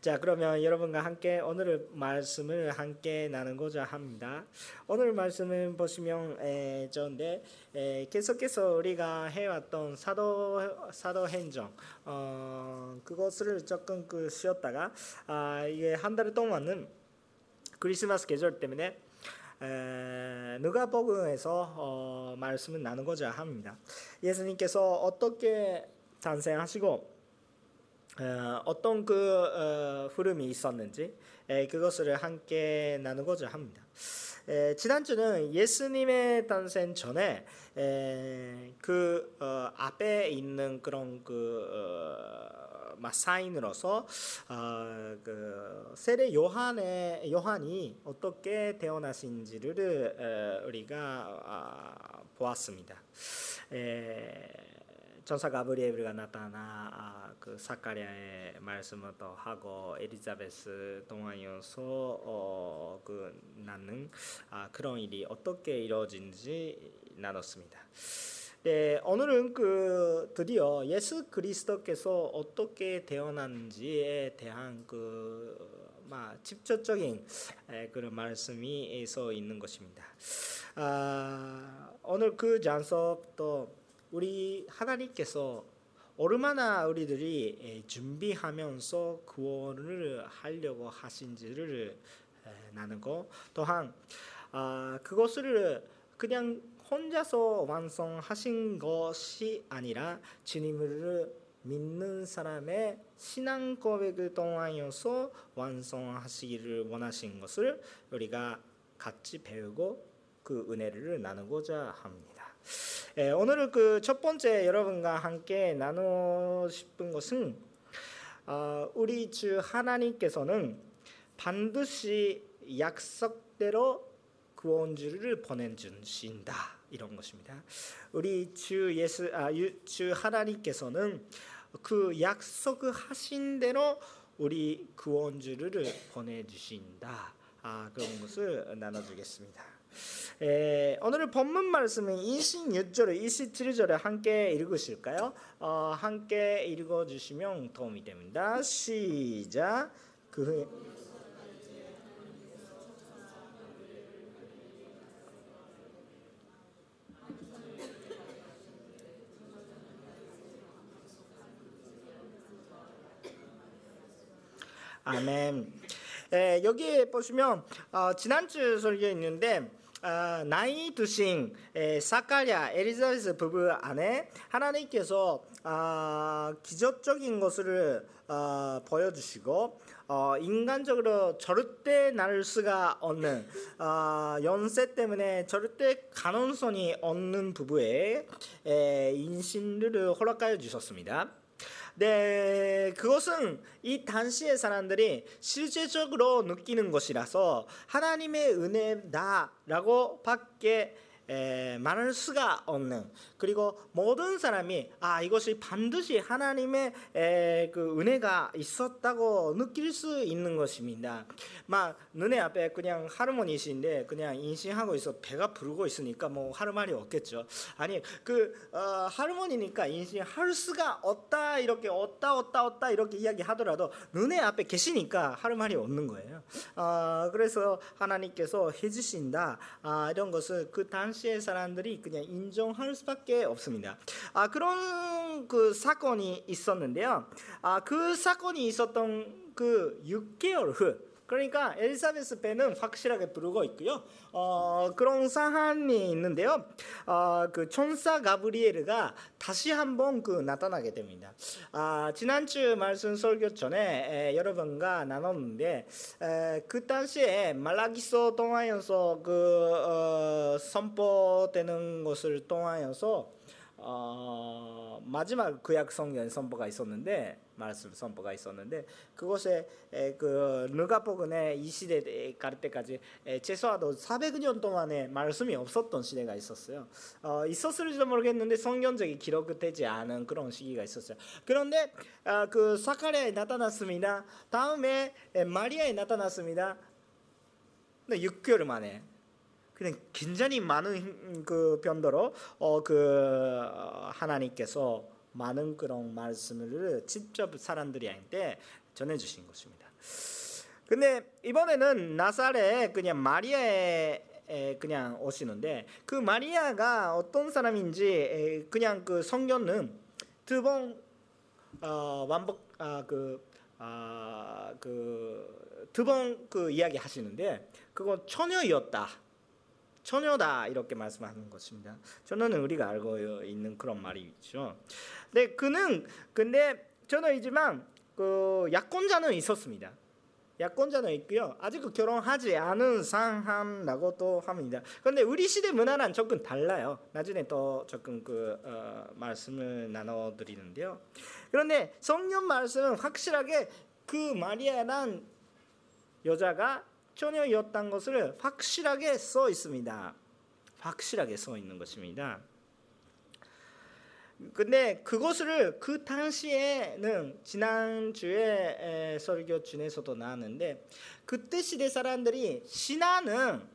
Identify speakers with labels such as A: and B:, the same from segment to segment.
A: 자 그러면 여러분과 함께 오늘 말씀을 함께 나누고자 합니다. 오늘 말씀을 보시면 에, 좋은데 에, 계속해서 우리가 해왔던 사도 사도행정 어, 그것을 조금 그 쉬었다가 아, 이게 한 달 동안은 크리스마스 계절 때문에 에, 누가복음에서 어, 말씀을 나누고자 합니다. 예수님께서 어떻게 탄생하시고 어, 떤그 어, 흐름이 있었는지 그것을 함께 나누고자 합니다. 지난주는 예수님의 탄생 전에 그 어, 앞에 있는 그런 그 사인으로서 그 세례 요한의 요한이 어떻게 태어나신지를 우리가 아, 보았습니다. 전사 가브리엘가 나타나 아, 그 사카리아의 말씀을 또 하고 에리자베스 동안이어서 어, 그 낳는 아, 그런 일이 어떻게 이루어진지 나눴습니다. 네, 오늘은 그 드디어 예수 그리스도께서 어떻게 태어난지에 대한 그 직접적인 그런 말씀이 써 있는 것입니다. 아, 오늘 그 장소부터 우리 하나님께서 얼마나 우리들이 준비하면서 구원을 하려고 하신지를 나누고 또한 아, 그것을 그냥 혼자서 완성하신 것이 아니라 주님을 믿는 사람의 신앙 고백을 통하여서 완성하시기를 원하신 것을 우리가 같이 배우고 그 은혜를 나누고자 합니다. 예, 오늘 그첫 번째 여러분과 함께 나누고 싶은 것은 어, 우리 주 하나님께서는 반드시 약속대로 구원주를 보내주신다 이런 것입니다. 우리 주 예수 아, 주 하나님께서는 그 약속하신 대로 우리 구원주를 보내주신다. 아, 그런 것을 나눠주겠습니다. 에, 오늘 본문 말씀은 26절에 27절에 함께 읽으실까요? 어, 함께 읽어주시면 도움이 됩니다. 시작. 그 아멘. 에, 여기 보시면 어, 지난주 설교 있는데 아, 나이 드신 사카리아 에리자베스 부부 안에 하나님께서 아, 기적적인 것을 어, 보여주시고 어, 인간적으로 절대 날 수가 없는 어, 연세 때문에 절대 가능성이 없는 부부의 인신을 허락하여 주셨습니다. 네, 그것은 이 당시의 사람들이 실제적으로 느끼는 것이라서 하나님의 은혜다라고 밖에 에, 말할 수가 없는 그리고 모든 사람이 아 이것이 반드시 하나님의 에, 그 은혜가 있었다고 느낄 수 있는 것입니다. 막 눈에 앞에 그냥 하르모니신데 그냥 인신하고 있어 배가 부르고 있으니까 뭐 하루 말이 없겠죠. 아니 그 어, 하르모니니까 인신할 수가 없다 이렇게 없다 없다 없다 이렇게 이야기하더라도 눈에 앞에 계시니까 하루 말이 없는 거예요. 어, 그래서 하나님께서 해주신다 아, 이런 것을 그 당시 당시의 사람들이 그냥 인정할 수밖에 없습니다. 아 그런 그 사건이 있었는데요. 아 그 사건이 있었던 그 6개월 후 그러니까 엘리사베스 배는 확실하게 부르고 있고요. 어, 그런 사안이 있는데요. 어, 그 천사 가브리엘가 다시 한번 그 나타나게 됩니다. 아, 지난주 말씀 설교 전에 에, 여러분과 나눴는데 에, 그 당시에 말라기서 통하여서 그 어, 선포되는 것을 통하여서 어, 마지막 구약 성경 선포가 있었는데 말씀 선포가 있었는데 그것에 그 누가복음의 이 시대에 갈 때까지 최소화도 400년 동안에 말씀이 없었던 시대가 있었어요. 어, 있었을지도 모르겠는데 성경적인 기록되지 않은 그런 시기가 있었어요. 그런데 어, 그 사카리아에 나타났습니다. 다음에 마리아에 나타났습니다. 6개월 만에 그냥 굉장히 많은 그 변도로 어, 그 하나님께서 많은 그런 말씀을 직접 사람들이한테 전해 주신 것입니다. 근데 이번에는 나사렛 그냥 마리아의 그냥 오시는데 그 마리아가 어떤 사람인지 그냥 그 성경은 두번 어, 완복 아 그 아, 그 두 번 그 이야기 하시는데 그거 처녀였다. 처녀다 이렇게 말씀하는 것입니다. 처녀는 우리가 알고 있는 그런 말이죠. 네, 그는 근데 처녀이지만 그 약혼자는 있었습니다. 약혼자는 있고요. 아직 결혼하지 않은 상함라고도 합니다. 그런데 우리 시대 문화랑 조금 달라요. 나중에 또 조금 그 어, 말씀을 나눠드리는데요. 그런데 성경 말씀은 확실하게 그 마리아란 여자가 처녀였던 것을 확실하게 써 있습니다. 확실하게 써 있는 것입니다. 근데 그것을 그 당시에는 지난주에 설교 중에서도 나왔는데 그때 시대 사람들이 신화는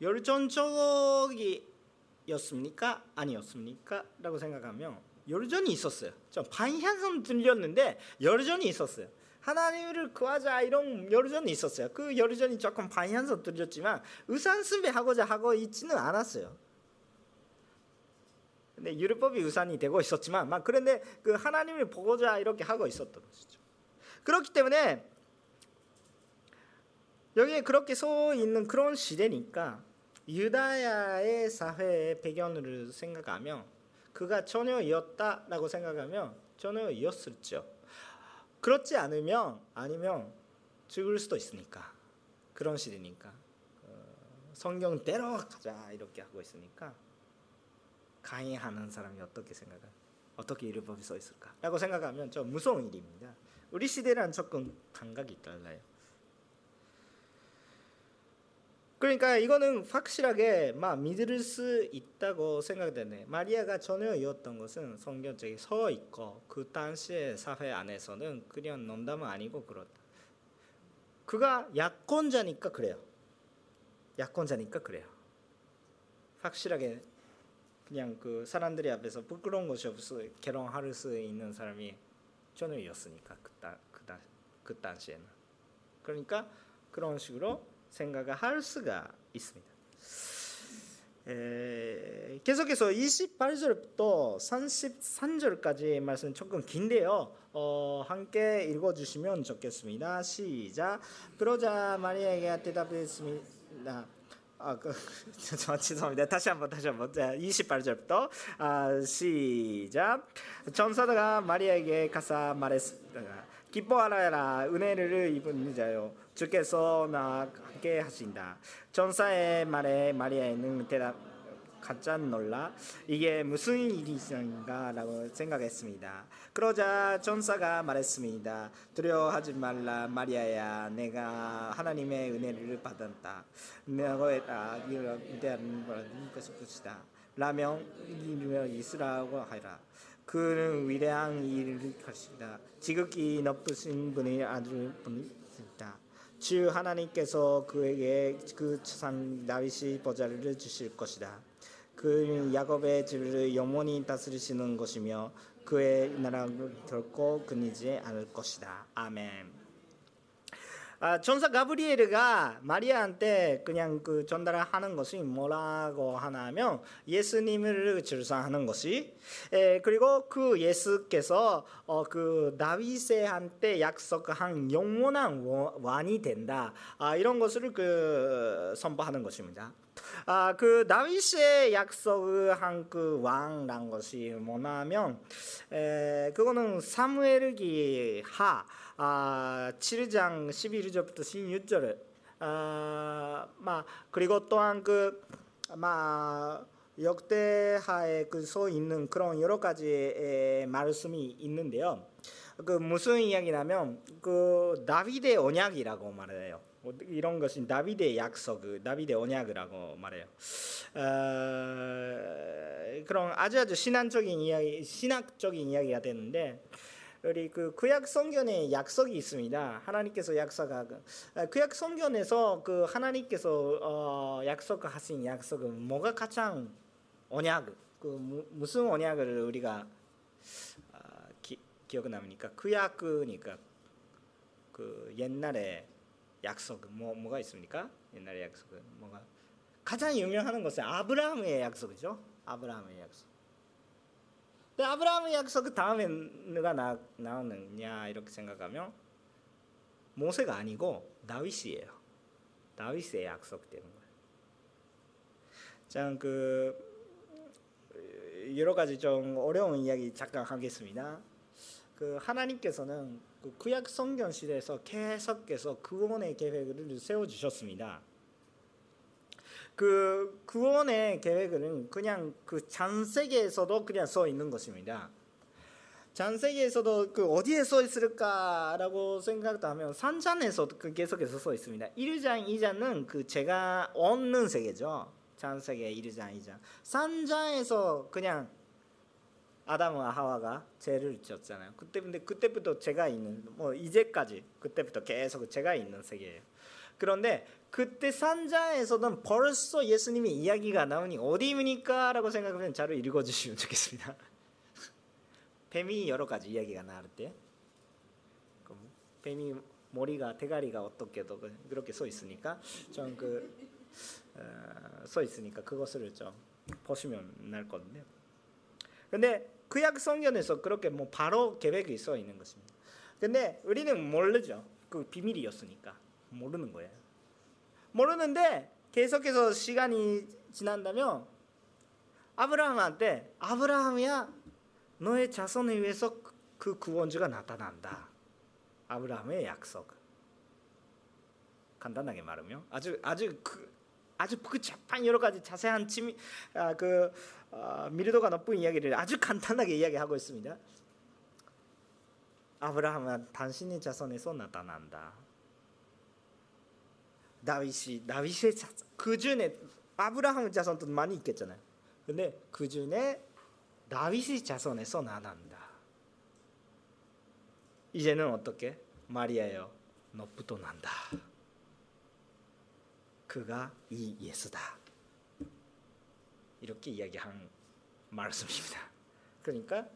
A: 열전적이었습니까? 아니었습니까? 라고 생각하면 열전이 있었어요. 좀 반향성 들렸는데 열전이 있었어요. 하나님을 구하자 이런 열전이 있었어요. 그 열전이 조금 반향성 들렸지만 의산승배하고자 하고 있지는 않았어요. 근데 율법이 우산이 되고 있었지만 막 그런데 그 하나님을 보고자 이렇게 하고 있었던 것이죠. 그렇기 때문에 여기에 그렇게 써 있는 그런 시대니까 유다야의 사회의 배경을 생각하면 그가 처녀였다라고 생각하면 처녀였을죠. 그렇지 않으면 아니면 죽을 수도 있으니까 그런 시대니까 어, 성경대로 가자 이렇게 하고 있으니까 강의하는 사람이 어떻게 생각하? 어떻게 율법이 써 있을까?라고 생각하면 좀 무서운 일입니다. 우리 시대랑 조금 감각이 달라요. 그러니까 이거는 확실하게 막 믿을 수 있다고 생각되네. 마리아가 처녀였던 것은 성경책에 서 있고 그 당시의 사회 안에서는 그냥 농담은 아니고 그렇다. 그가 약혼자니까 그래요. 약혼자니까 그래요. 확실하게 그냥 그 사람들이 앞에서 부끄러운 것이 없어 결혼할 수 있는 사람이 처녀였으니까 그다 그다 그 당시에는 그러니까 그런 식으로 생각을 할 수가 있습니다. 에, 계속해서 28절부터 33절까지 말씀 조금 긴데요. 어, 함께 읽어주시면 좋겠습니다. 시작. 그러자 마리아에게 대답했습니다. 아, 그, 저, 죄송합니다. 다시 한번 다시 한번 28절부터 아, 시작. 전사가 마리아에게 가서 말했습니다. 기뻐하라 은혜를 입은 자요 주께서 나 함께 하신다. 전사의 말에 마리아는 대답 깜짝 놀라 이게 무슨 일이신가라고 생각했습니다. 그러자 전사가 말했습니다. 두려워하지 말라 마리아야 내가 하나님의 은혜를 받았다. 내가 위대한 것이다. 라며 이스라고 하라. 그는 위대한 일을 것이다. 지극히 높으신 분의 아들 분이다. 주 하나님께서 그에게 그 산 다윗이 보좌를 주실 것이다. 그 야곱의 집을 영원히 다스리시는 것이며 그의 나라를 결코 끊이지 않을 것이다. 아멘. 아, 전사 가브리엘가 마리아한테 그냥 그 전달을 하는 것이 뭐라고 하냐면 예수님을 출산하는 것이 에, 그리고 그 예수께서 어, 그 다윗한테 약속한 영원한 왕이 된다 아, 이런 것을 그 선포하는 것입니다. 아, 그 다윗의 약속한 그 왕란 것이 뭐냐면 에, 그거는 사무엘기 하 아, 7장 11절부터 16절 아, 막 그리고 또한 그막 역대하에 그서 있는 그런 여러 가지의 말씀이 있는데요. 그 무슨 이야기냐면 그 다윗의 언약이라고 말해요. 이런 것이 다윗의 약속, 다윗의 언약이라고 말해요. 어, 그런 아주 아주 신앙적인 이야기, 신학적인 이야기가 되는데 우리 그 구약 성경에 약속이 있습니다. 하나님께서 약속하고 아, 구약 성경에서 그 하나님께서 어, 약속하신 약속은 뭐가 가장 언약 그 무슨 언약을 우리가 어, 기, 기억 남니까 구약이니까 그 옛날에 약속 뭐 뭐가 있습니까? 옛날에 약속은 뭐가 가장 유명한 것은 아브라함의 약속이죠. 아브라함의 약속. 근데 아브라함의 약속 다음에 누가 나, 나오느냐 이렇게 생각하면 모세가 아니고 다윗이에요. 다윗의 약속되는 거예요. 참 그 여러 가지 좀 어려운 이야기 잠깐 하겠습니다. 그 하나님께서는 그 구약 성경 시대에서 계속해서 구원의 계획을 세워 주셨습니다. 그 구원의 계획은 그냥 그 장세기에서도 그냥 써 있는 것입니다. 장세기에서도 그 어디에 써 있을까라고 생각하면 산장에서 그 계속해서 써 있습니다. 1장, 2장은 그 제가 얻는 세계죠. 장세기 1장, 2장. 3장에서 그냥 아담과 하와가 죄를 지었잖아요. 그때 근데 그때부터 제가 있는 뭐 이제까지 그때부터 계속 제가 있는 세계예요. 그런데 그때 산자에서는 벌써 예수님의 이야기가 나오니 어디입니까라고 생각하면 잘 읽어 주시면 좋겠습니다. 뱀이 여러 가지 이야기가 나올 때, 뱀이 머리가 대가리가 어떻게도 그렇게 써 있으니까 좀그써 어, 있으니까 그것을 좀 보시면 날 건데. 근데 구약 성경에서 그렇게 뭐 바로 계획이 써 있는 것입니다. 근데 우리는 모르죠. 그 비밀이었으니까 모르는 거예요. 모르는데 계속해서 시간이 지난다면 아브라함한테 아브라함이야 너의 자손을 위해서 그 구원주가 나타난다. 아브라함의 약속. 간단하게 말하면 아주 아주 그 아주 복잡한 여러 가지 자세한 치미 아, 그 어, 미르도가 높은 이야기를 아주 간단하게 이야기하고 있습니다. 아브라함은 당신의 자손에서 나타난다. 다윗이 다윗의 자손 그 중에 아브라함의 자손도 많이 있겠잖아요. 근데 그 중에 다윗의 자손에서 나난다. 이제는 어떻게 마리아여 너부터 난다. 그가 이 예수다. 이렇게 이야기한 말씀입니다. 그러니까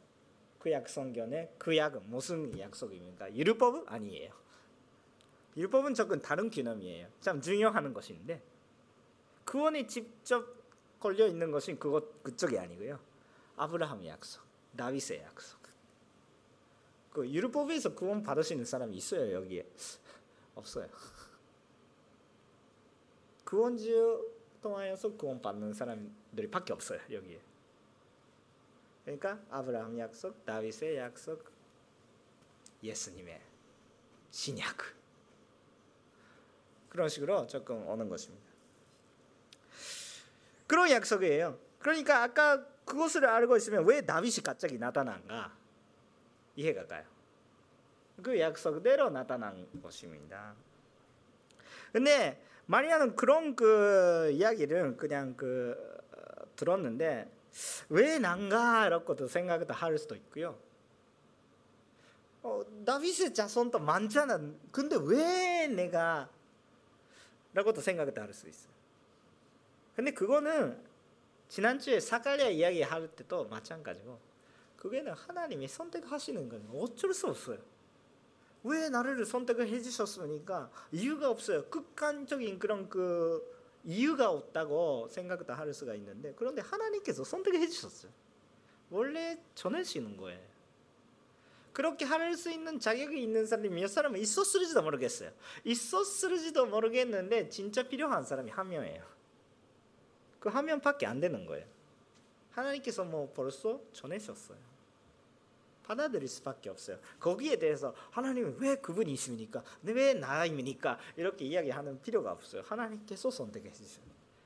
A: 구약 성경의 그 약은 무슨 약속입니까? 율법 아니에요. 율법은 조금 다른 개념이에요. 참 중요한 것인데 구원이 직접 걸려 있는 것은 그것 그쪽이 아니고요. 아브라함의 약속, 다윗의 약속. 그 율법에서 구원 받으시는 사람이 있어요 여기에 없어요. 구원주 통하여서 구원 받는 사람들이 밖에 없어요 여기에. 그러니까 아브라함 약속, 다윗의 약속, 예수님의 신약 그런 식으로 조금 오는 것입니다. 그런 약속이에요. 그러니까 아까 그것을 알고 있으면 왜 다윗이 갑자기 나타난가 이해가 가요. 그 약속대로 나타난 것입니다. 근데 마리아는 그런 그 이야기를 그냥 그 어, 들었는데 왜 난가라고도 생각도 할 수도 있고요. 어, 다윗의 자손도 많잖아. 근데 왜 내가 라고도 생각을 할수 있어요. 근데 그거는 지난주에 사갈리아 이야기 할 때도 마찬가지고 그게는 하나님이 선택하시는 거예요. 어쩔 수 없어요. 왜 나를 선택을 해주셨습니까? 이유가 없어요. 극단적인 그런 그 이유가 없다고 생각도 할 수가 있는데 그런데 하나님께서 선택을 해주셨어요. 원래 전해지는 거예요. 그렇게 할 수 있는 자격이 있는 사람이 몇 사람은 있었을지도 모르겠어요. 있었을지도 모르겠는데 진짜 필요한 사람이 한 명이에요. 그 한 명밖에 안 되는 거예요. 하나님께서 뭐 벌써 전해셨어요. 받아들일 수밖에 없어요. 거기에 대해서 하나님은 왜 그분이 있습니까? 왜 나입니까? 이렇게 이야기하는 필요가 없어요. 하나님께서 선택해 주셔요.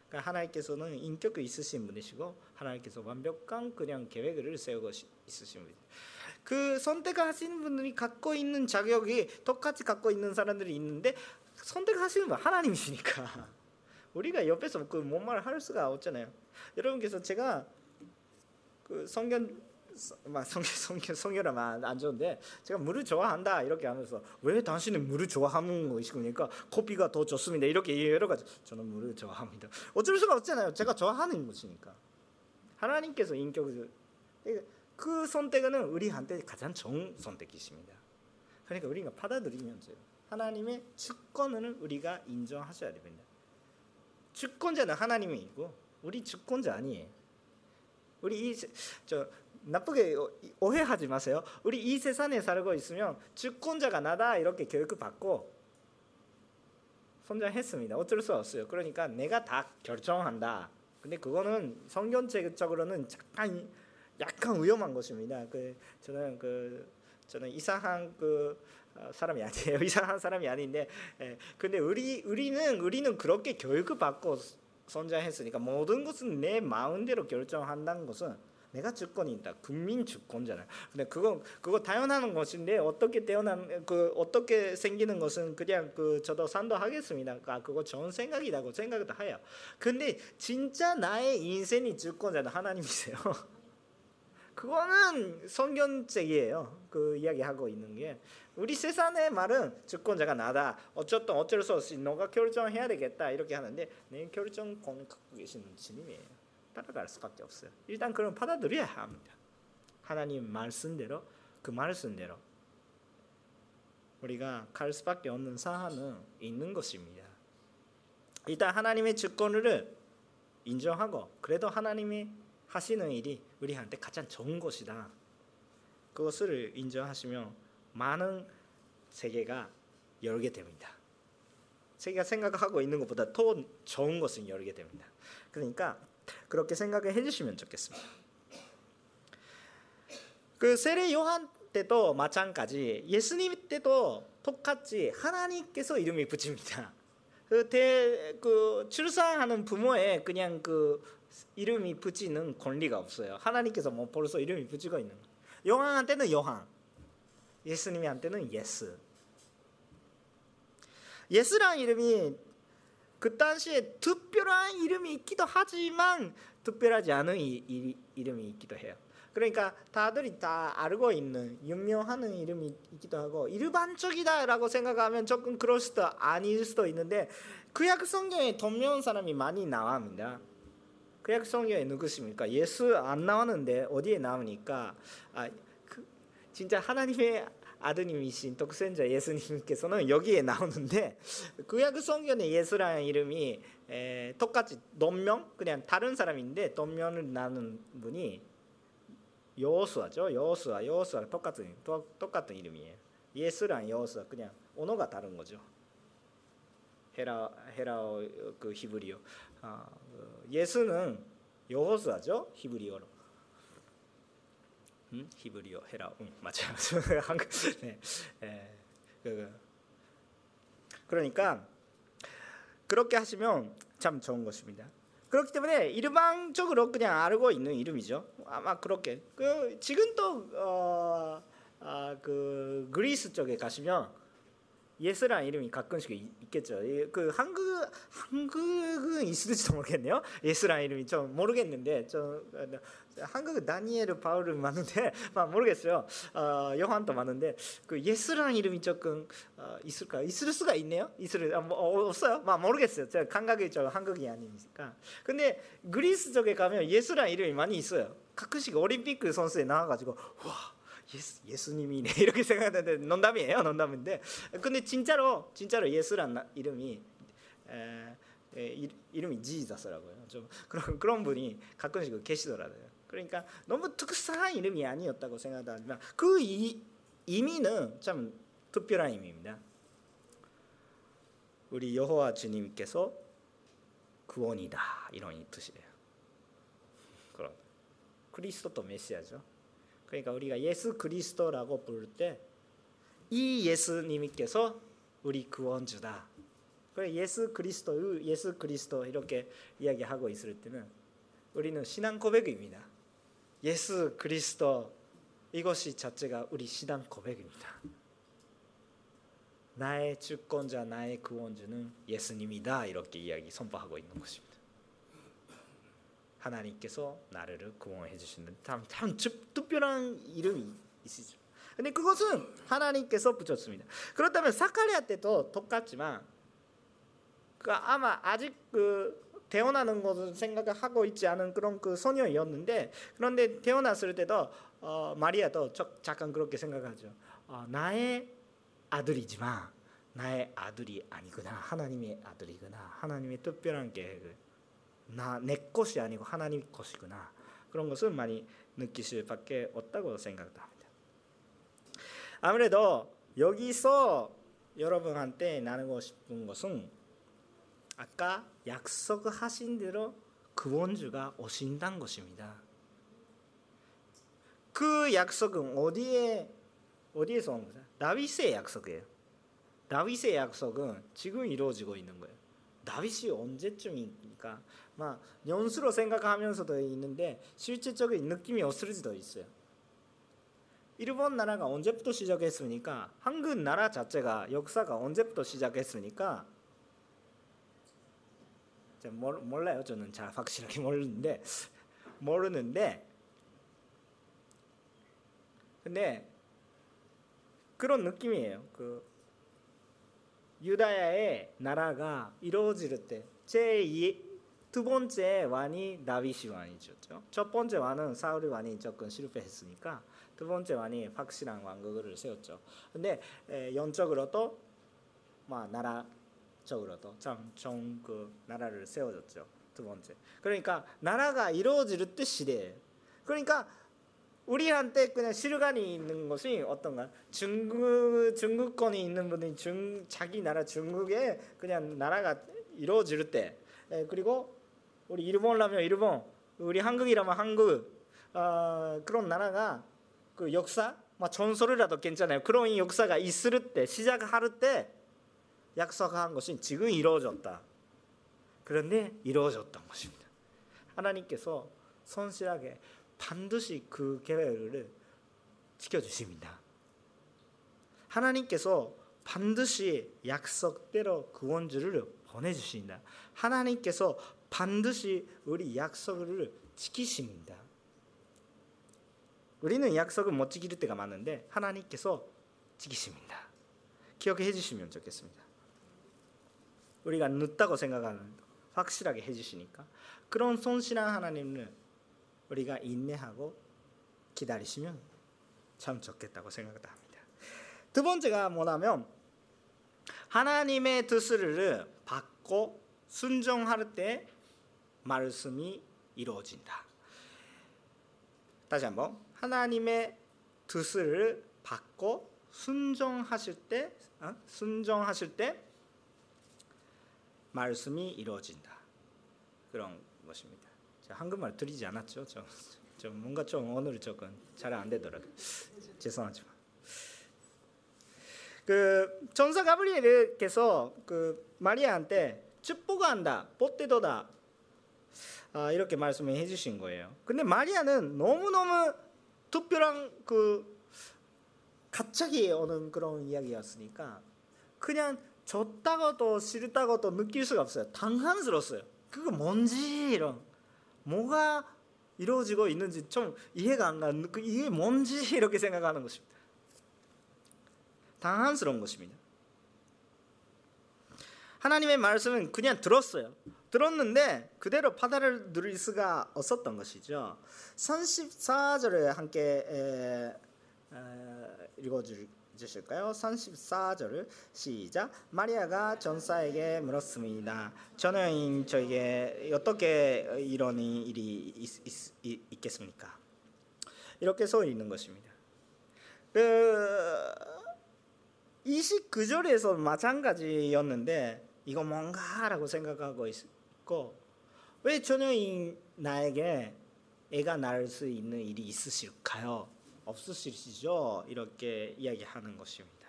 A: 그러니까 하나님께서는 인격이 있으신 분이시고 하나님께서 완벽한 그냥 계획을 세우고 있으신 분이에요. 그 선택하시는 분들이 갖고 있는 자격이 똑같이 갖고 있는 사람들이 있는데 선택하시는 분 하나님이시니까. 우리가 옆에서 그 뭔 말을 할 수가 없잖아요. 여러분께서 제가 그 성경 막 성경 성경 성경은 안 좋은데 제가 물을 좋아한다 이렇게 하면서 왜 당신은 물을 좋아하는 것이니까? 커피가 더 좋습니다. 이렇게 여러 가지. 저는 물을 좋아합니다. 어쩔 수가 없잖아요. 제가 좋아하는 것이니까. 하나님께서 인격을 그 선택은 우리한테 가장 좋은 선택이십니다. 그러니까 우리가 받아들이면 돼요. 하나님의 주권을 우리가 인정하셔야 됩니다. 주권자는 하나님이고 우리 주권자 아니에요. 우리 이 저 나쁘게 오해하지 마세요. 우리 이 세상에 살고 있으면 주권자가 나다 이렇게 교육 받고 성장했습니다. 어쩔 수 없어요. 그러니까 내가 다 결정한다. 근데 그거는 성경책적으로는 약간 약간 위험한 것입니다. 그 저는 그 저는 이상한 그 어, 사람이 아니에요. 이상한 사람이 아닌데, 예, 근데 우리 우리는 우리는 그렇게 교육을 받고 성장했으니까 모든 것은 내 마음대로 결정한다는 것은 내가 주권이 있다. 국민 주권잖아요. 근데 그거 그거 당연한 것인데 어떻게 태어난 그 어떻게 생기는 것은 그냥 그 저도 산도하겠습니다. 아 그거 좋은 생각이라고 생각도 해요. 근데 진짜 나의 인생이 주권자는 하나님이세요. 그거는 성경책이에요. 그 이야기하고 있는 게 우리 세상의 말은 주권자가 나다. 어쨌든 어쩔 수 없이 너가 결정해야 되겠다 이렇게 하는데 내 결정권 갖고 계시는 주님이에요. 따라갈 수밖에 없어요. 일단 그럼 받아들여야 합니다. 하나님 말씀대로 그 말씀대로 우리가 갈 수밖에 없는 사안은 있는 것입니다. 일단 하나님의 주권을 인정하고 그래도 하나님이 하시는 일이 우리한테 가장 좋은 것이다. 그것을 인정하시면 많은 세계가 열게 됩니다. 세계가 생각하고 있는 것보다 더 좋은 것을 열게 됩니다. 그러니까 그렇게 생각을 해주시면 좋겠습니다. 그 세례 요한 때도 마찬가지, 예수님 때도 똑같이 하나님께서 이름이 붙입니다. 그, 대, 그 출산하는 부모의 그냥 그 이름이 붙이는 권리가 없어요. 하나님께서 뭐 벌써 이름이 붙이고 있는. 요한한테는 요한, 예수님한테는 예수. 예수라는 이름이 그 당시에 특별한 이름이 있기도 하지만 특별하지 않은 이, 이, 이름이 있기도 해요. 그러니까 다들이 다 알고 있는 유명한 이름이 있기도 하고 일반적이다라고 생각하면 조금 그럴 수도 아닐 수도 있는데 구약 성경에 돈 사람이 많이 나옵니다. 구약 성경에 누구십니까? 예수 안 나왔는데 어디에 나오니까 아, 그, 진짜 하나님의 아드님이신 독생자 예수님께서는 여기에 나오는데 구약 성경의 예수라는 이름이 에, 똑같이 돈명 그냥 다른 사람인데 돈명을 나는 분이 여호수아죠. 여호수아, 여호수아 똑같은 똑같은 이름이에요. 예수랑 여호수아 그냥 언어가 다른 거죠. 헤라 헤라어 그 히브리어. 아, 그 예수는 여호수아죠. 히브리어로. 음? 히브리어 헤라 응 맞아요 한국 네. 예. 그, 그러니까 그렇게 하시면 참 좋은 것입니다. 그렇기 때문에 일방적으로 그냥 알고 있는 이름이죠. 아마 그렇게 그 지금 또 어, 아, 그 그리스 쪽에 가시면 예수라는 이름이 가끔씩 있겠죠. 그 한국 한국은 있을지도 모르겠네요. 예수라는 이름이 좀 모르겠는데 좀 한국은 다니엘 바울은 많은데 막 모르겠어요. 어, 요한도 많은데 그 예수라는 이름이 조금 어, 있을까? 있을 수가 있네요. 있을 아, 뭐, 어, 없어요. 막 모르겠어요. 제가 감각이 좀 한국이 아니니까. 근데 그리스 쪽에 가면 예수라는 이름이 많이 있어요. 가끔씩 올림픽 선수에 나와가지고 와. 예수, 예수님이네. 이렇게 생각하는데 농담이에요 농담인데. 근데 진짜로 진짜로 예수란 이름이 에, 에, 이름이 지자스라고요. 좀 그런 그런 분이 가끔씩 계시더라고요. 그러니까 너무 특수한 이름이 아니었다고 생각하지만 그 이, 의미는 참 특별한 의미입니다. 우리 여호와 주님께서 구원이다. 이런 뜻이에요. 그런 그리스도 메시아죠 그러니까 우리가 예수 그리스도라고 부를 때 이 예수님께서 우리 구원주다. 그래 예수 그리스도, 예수 그리스도 이렇게 이야기하고 있을 때는 우리는 신앙 고백입니다. 예수 그리스도 이것이 자체가 우리 신앙 고백입니다. 나의 주권자, 나의 구원주는 예수님이다 이렇게 이야기 선포하고 있는 것입니다. 하나님께서 나를 구원해 주시는 참, 참 특별한 이름이 있으죠. 근데 그것은 하나님께서 붙였습니다. 그렇다면 사카리아 때도 똑같지만 그 아마 아직 그 태어나는 것을 생각하고 있지 않은 그런 그 소녀였는데 그런데 태어났을 때도 어, 마리아도 잠깐 그렇게 생각하죠. 어, 나의 아들이지만 나의 아들이 아니구나 하나님의 아들이구나 하나님의 특별한 계획을 나 내 것이 아니고 하나님 것이구나 그런 것을 많이 느끼실 밖에 없다고 생각합니다. 아무래도 여기서 여러분한테 나누고 싶은 것은 아까 약속하신 대로 구원주가 오신다는 것입니다. 그 약속은 어디에 어디에서 온 거죠? 다윗의 약속이에요. 다윗의 약속은 지금 이루어지고 있는 거예요. 다윗이 언제쯤입니까? 막 연수로 생각하면서도 있는데 실질적인 느낌이 없을 수도 있어요. 일본 나라가 언제부터 시작했습니까? 한국 나라 자체가 역사가 언제부터 시작했습니까? 몰라요. 저는 잘 확실하게 모르는데 모르는데 근데 그런 느낌이에요. 그 유다야의 나라가 이루어질 때 제2 두 번째 왕이 다윗이 왕이죠. 첫 번째 왕은 사울이 왕이 조금 실패했으니까 두 번째 왕이 확실한 왕국을 세웠죠. 근데 영적으로도 막 나라적으로도 참정그 나라를 세워줬죠. 두 번째. 그러니까 나라가 이루어질 때 시대예요. 그러니까 우리한테 그냥 실감이 있는 것이 어떤가? 중국 중국권이 있는 분이 중 자기 나라 중국에 그냥 나라가 이루어질 때 에, 그리고 우리 일본라면 일본, 우리 한국이라면 한국 어, 그런 나라가 그 역사, 뭐 전설이라도 괜찮아요. 그런 역사가 있을 때 시작할 때 약속한 것이 지금 이루어졌다. 그런데 이루어졌던 것입니다. 하나님께서 성실하게 반드시 그 계획을 지켜주십니다. 하나님께서 반드시 약속대로 구원주를 보내주신다. 하나님께서 반드시 우리 약속을 지키십니다. 우리는 약속을 못 지킬 때가 많은데 하나님께서 지키십니다. 기억해 주시면 좋겠습니다. 우리가 늦다고 생각하는 확실하게 해주시니까 그런 손실한 하나님을 우리가 인내하고 기다리시면 참 좋겠다고 생각합니다. 두 번째가 뭐냐면 하나님의 뜻을 받고 순종할 때 말씀이 이루어진다. 다시 한번 하나님의 뜻을 받고 순종하실 때 어? 순종하실 때 말씀이 이루어진다. 그런 것입니다. 한국말 들리지 않았죠? 저, 저 뭔가 좀 오늘 조금 잘 안 되더라고요. 죄송하지만. 그 전사 가브리엘께서 그 마리아한테 축복한다, 아, 이렇게 말씀을 해주신 거예요. 근데 마리아는 너무 너무 특별한 그 갑자기 오는 그런 이야기였으니까 그냥 졌다고도 싫다고도 느낄 수가 없어요. 당황스러웠어요. 그거 뭔지 이런 뭐가 이루어지고 있는지 좀 이해가 안 가는 그 이게 뭔지 이렇게 생각하는 것입니다. 당황스러운 것입니다. 하나님의 말씀은 그냥 들었어요. 들었는데 그대로 받아를 누릴 수가 없었던 것이죠. 34절을 함께 읽어줄 주실까요? 34절 시작. 마리아가 전사에게 물었습니다. 저는 저에게 어떻게 이런 일이 있, 있, 있 겠습니까 이렇게 써 있는 것입니다. 그 29절에서 마찬가지였는데 이거 뭔가라고 생각하고 있 고 왜 전혀인 나에게 애가 낳을 수 있는 일이 있으실까요? 없으시죠? 이렇게 이야기하는 것입니다.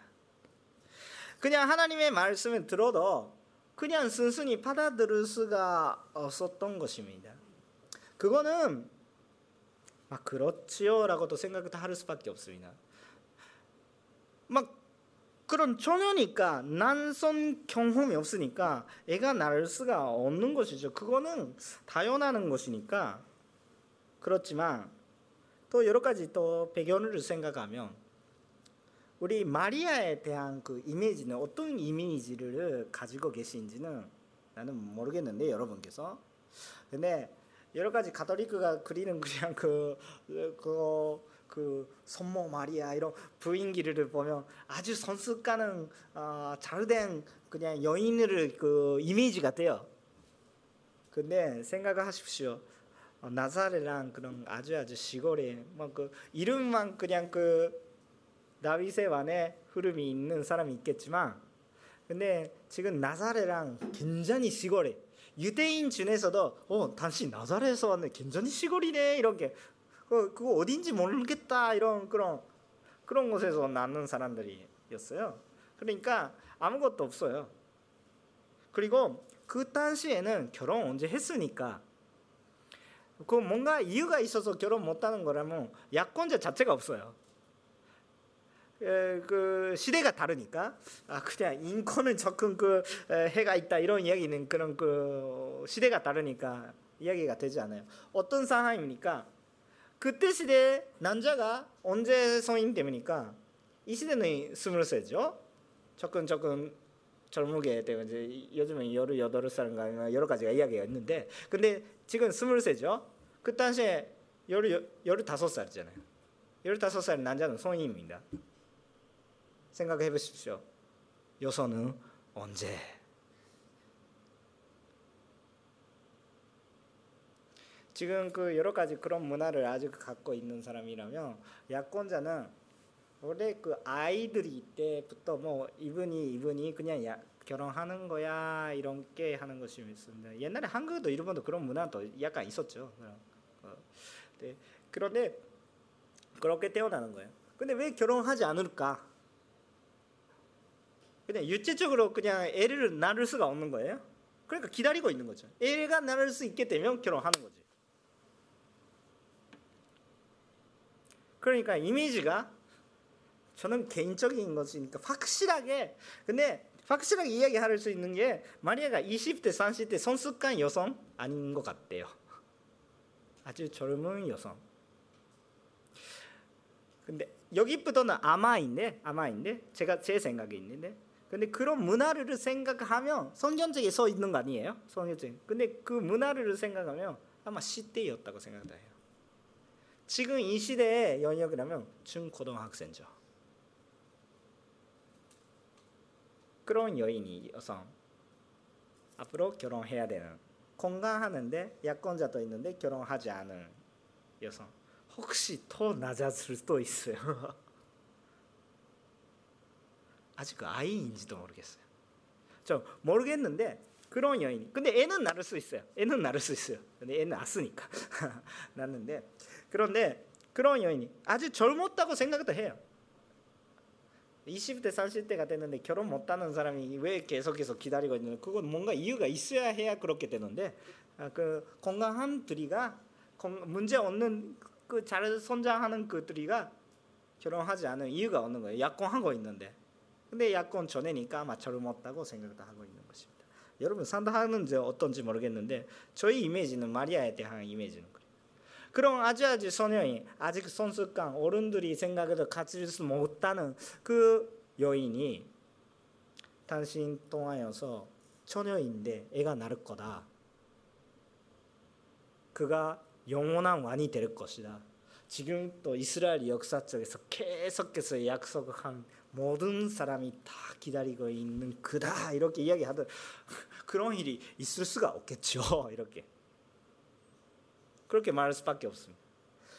A: 그냥 하나님의 말씀을 들어도 그냥 순순히 받아들일 수가 없었던 것입니다. 그거는 막 그렇지요라고도 생각할 수밖에 없습니다. 막 그런 처녀니까 난선 경험이 없으니까 애가 낳을 수가 없는 것이죠. 그거는 당연하는 것이니까 그렇지만 또 여러 가지 또 배경을 생각하면 우리 마리아에 대한 그 이미지는 어떤 이미지를 가지고 계신지는 나는 모르겠는데 여러분께서 근데 여러 가지 가톨릭가 그리는 그냥 그, 그 그 손모 마리아 이런 부인기를 보면 아주 선수가는 어, 잘된 그냥 여인을 그 이미지 같아요. 근데 생각하십시오. 어, 나사렛랑 그런 아주 아주 시골에 뭐그 이름만 그냥 그 다윗의 왕의 흐름이 있는 사람이 있겠지만 근데 지금 나사렛랑 굉장히 시골에 유대인 중에서도 어 당신 나사렛에서 왔네 굉장히 시골이네 이렇게 그 그거 어딘지 모르겠다 이런 그런 그런 곳에서 낳는 사람들이었어요. 그러니까 아무것도 없어요. 그리고 그 당시에는 결혼 언제 했으니까 그 뭔가 이유가 있어서 결혼 못하는 거라면 약혼자 자체가 없어요. 에, 그 시대가 다르니까 아 그냥 인권은 접근 그 에, 해가 있다 이런 이야기는 그런 그 시대가 다르니까 이야기가 되지 않아요. 어떤 상황입니까? 그때 시대 남자가 언제 성인 됩니까? 이 시대는 스물 세죠. 접근 접근 젊게 되고 이제 요즘은 열을 여덟 살인가 여러 가지가 이야기가 있는데 근데 지금 스물 세죠. 그 당시에 열을 열을 다섯 살이잖아요. 열을 다섯 살 남자는 성인입니다. 생각해 보십시오. 여성은 언제? 지금 그 여러 가지 그런 문화를 아직 갖고 있는 사람이라면 약혼자는 원래 그 아이들이 때부터 뭐 이분이 이분이 그냥 야, 결혼하는 거야 이런 게 하는 것이 있습니다. 옛날에 한국도 일본도 그런 문화도 약간 있었죠. 어, 네. 그런데 그렇게 태어나는 거예요. 근데 왜 결혼하지 않을까? 그냥 유체적으로 그냥 애를 낳을 수가 없는 거예요. 그러니까 기다리고 있는 거죠. 애가 낳을 수 있게 되면 결혼하는 거지. 그러니까 이미지가 저는 개인적인 것이니까 확실하게 근데 확실하게 이야기할 수 있는 게 마리아가 20대 30대 선수간 여성 아닌 것 같대요. 아주 젊은 여성. 근데 여기부터는 아마인데 아마인데 제가 제 생각에 있는데 근데 그런 문화를 생각하면 성경책에 써 있는 거 아니에요? 성경책. 근데 그 문화를 생각하면 아마 시대였다고 생각해요. 지금 이 시대의 영역이라면 중고등학생죠. 그런 여인이 여성 앞으로 결혼해야 되는 건강하는데 약혼자도 있는데 결혼하지 않은 여성 혹시 더 낮았을 수도 있어요. 아직 아이인지도 모르겠어요. 저 모르겠는데 그런 여인. 근데 애는 낳을 수 있어요. 애는 낳을 수 있어요. 근데 애는 낳았으니까 낳는데 그런데 그런 여인이 아주 젊었다고 생각도 해요. 20대 30대가 됐는데 결혼 못하는 사람이 왜 계속해서 기다리고 있는 그건 뭔가 이유가 있어야 해야 그렇게 되는데 아, 그 건강한 들이가 문제 없는 그 잘 성장하는 그들이가 결혼하지 않은 이유가 없는 거예요. 약혼하고 있는데 근데 약혼 전에니까 아마 젊었다고 생각도 하고 있는 것입니다. 여러분 산다하는지 어떤지 모르겠는데 저희 이미지는 마리아에 대한 이미지는 그럼 아주 소년이 아직 선수감 어른들이 생각해도 수 못하는 그 여인이 당신 통하여서 처녀인데 애가 낳을 거다. 그가 영원한 왕이 될 것이다. 지금 또 이스라엘 역사 쪽에서 계속해서 약속한 모든 사람이 다 기다리고 있는 그다 이렇게 이야기하던 그런 일이 있을 수가 없겠죠. 이렇게 그렇게 말할 수밖에 없습니다.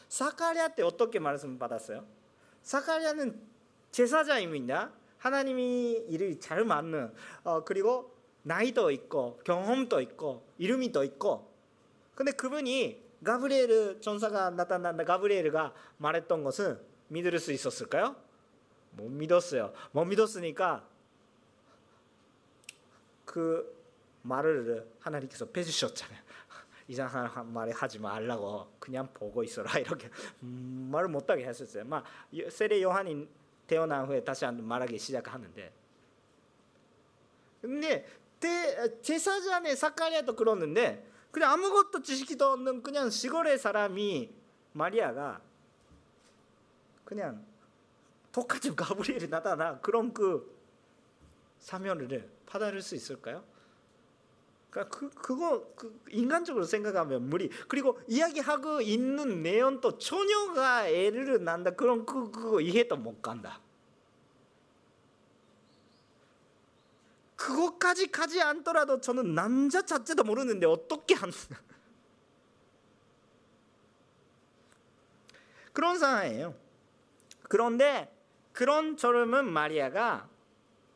A: 사카리아 때 어떻게 말씀 받았어요? 사카리아는 제사장입니다. 하나님이 일을 잘 맞는 어, 그리고 나이도 있고 경험도 있고 이름이 더 있고 근데 그분이 가브리엘 전사가 나타난다 가브리엘가 말했던 것은 믿을 수 있었을까요? 못 믿었어요. 못 믿었으니까 그 말을 하나님께서 빼주셨잖아요. 이상한 말을 하지 말라고 그냥 보고 있어라 이렇게 음, 말을 못하게 했었어요. 막 세례 요한이 태어난 후에 다시 말하기 시작하는데 근데 제사장의 사카리아도 그러는데 그냥 아무것도 지식도 없는 그냥 시골의 사람이 마리아가 그냥 똑같이 가브리엘이 나타나 그런 그 사면을 받아들일 수 있을까요? 그러니까 그 그거 그 인간적으로 생각하면 무리. 그리고 이야기하고 있는 내용도 처녀가 애를 낳는다 그런 그 그거 이해도 못 간다. 그것까지 가지 않더라도 저는 남자 자체도 모르는데 어떻게 하는 그런 상황이에요. 그런데 그런 저름은 마리아가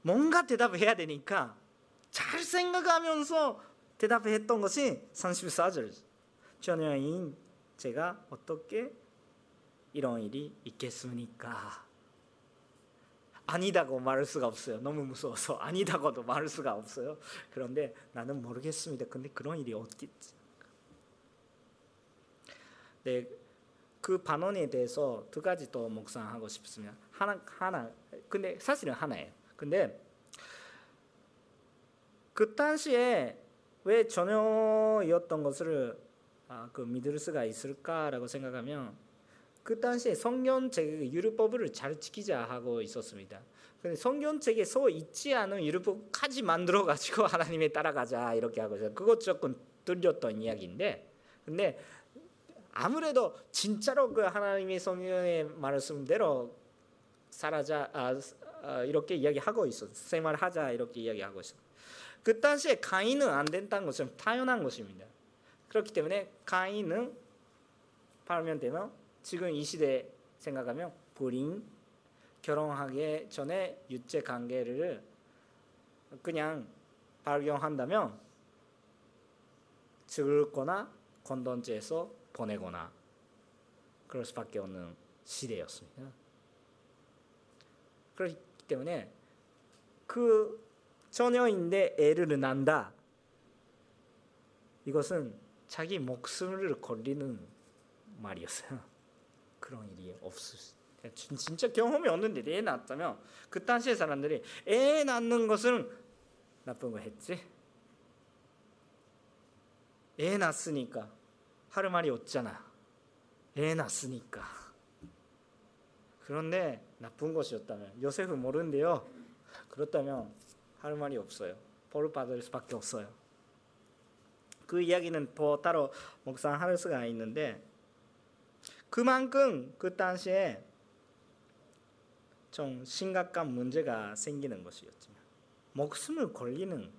A: 뭔가 대답해야 되니까 잘 생각하면서 대답했던 것이 34절. 전여인 제가 어떻게 이런 일이 있겠습니까? 아니다고 말할 수가 없어요. 너무 무서워서 아니다고도 말할 수가 없어요. 그런데 나는 모르겠습니다. 근데 그런 일이 어디 있지? 네, 그 반원에 대해서 두 가지 또 묵상하고 싶습니다. 하나 하나 근데 사실은 하나예요. 근데 그 당시에 왜 전혀였던 것을 아, 그 믿을 수가 있을까라고 생각하면 그 당시에 성경책 율법을 잘 지키자 하고 있었습니다. 근데 성경책에 서 있지 않은 율법까지 만들어 가지고 하나님에 따라가자 이렇게 하고 있어요. 그것 조금 들렸던 이야기인데, 근데 아무래도 진짜로 그 하나님의 성경의 말씀대로 살아자 아, 아, 이렇게 이야기하고 있어 생활하자 이렇게 이야기하고 있어. 그 당시에 가인은 안 된다는 것은 당연한 것입니다. 그렇기 때문에 가인은 팔면 되면 지금 이 시대 생각하면 불임 결혼하기 전에 유죄 관계를 그냥 발견한다면 죽거나 건던지에서 보내거나 그럴 수밖에 없는 시대였습니다. 그렇기 때문에 그 처녀인데 애를 낳는다. 이것은 자기 목숨을 걸리는 말이었어요. 그런 일이 없을 진짜 경험이 없는데 애 낳았다면 그 당시의 사람들이 애 낳는 것은 나쁜 거 했지. 애 낳았으니까 할 말이 없잖아. 애 낳았으니까. 그런데 나쁜 것이었다면 요셉은 모르는데요. 그렇다면 할 말이 없어요. 벌 받을 수밖에 없어요. 그 이야기는 더 따로 묵상할 수가 있는데 그만큼 그 당시에 좀 심각한 문제가 생기는 것이었지만 목숨을 걸리는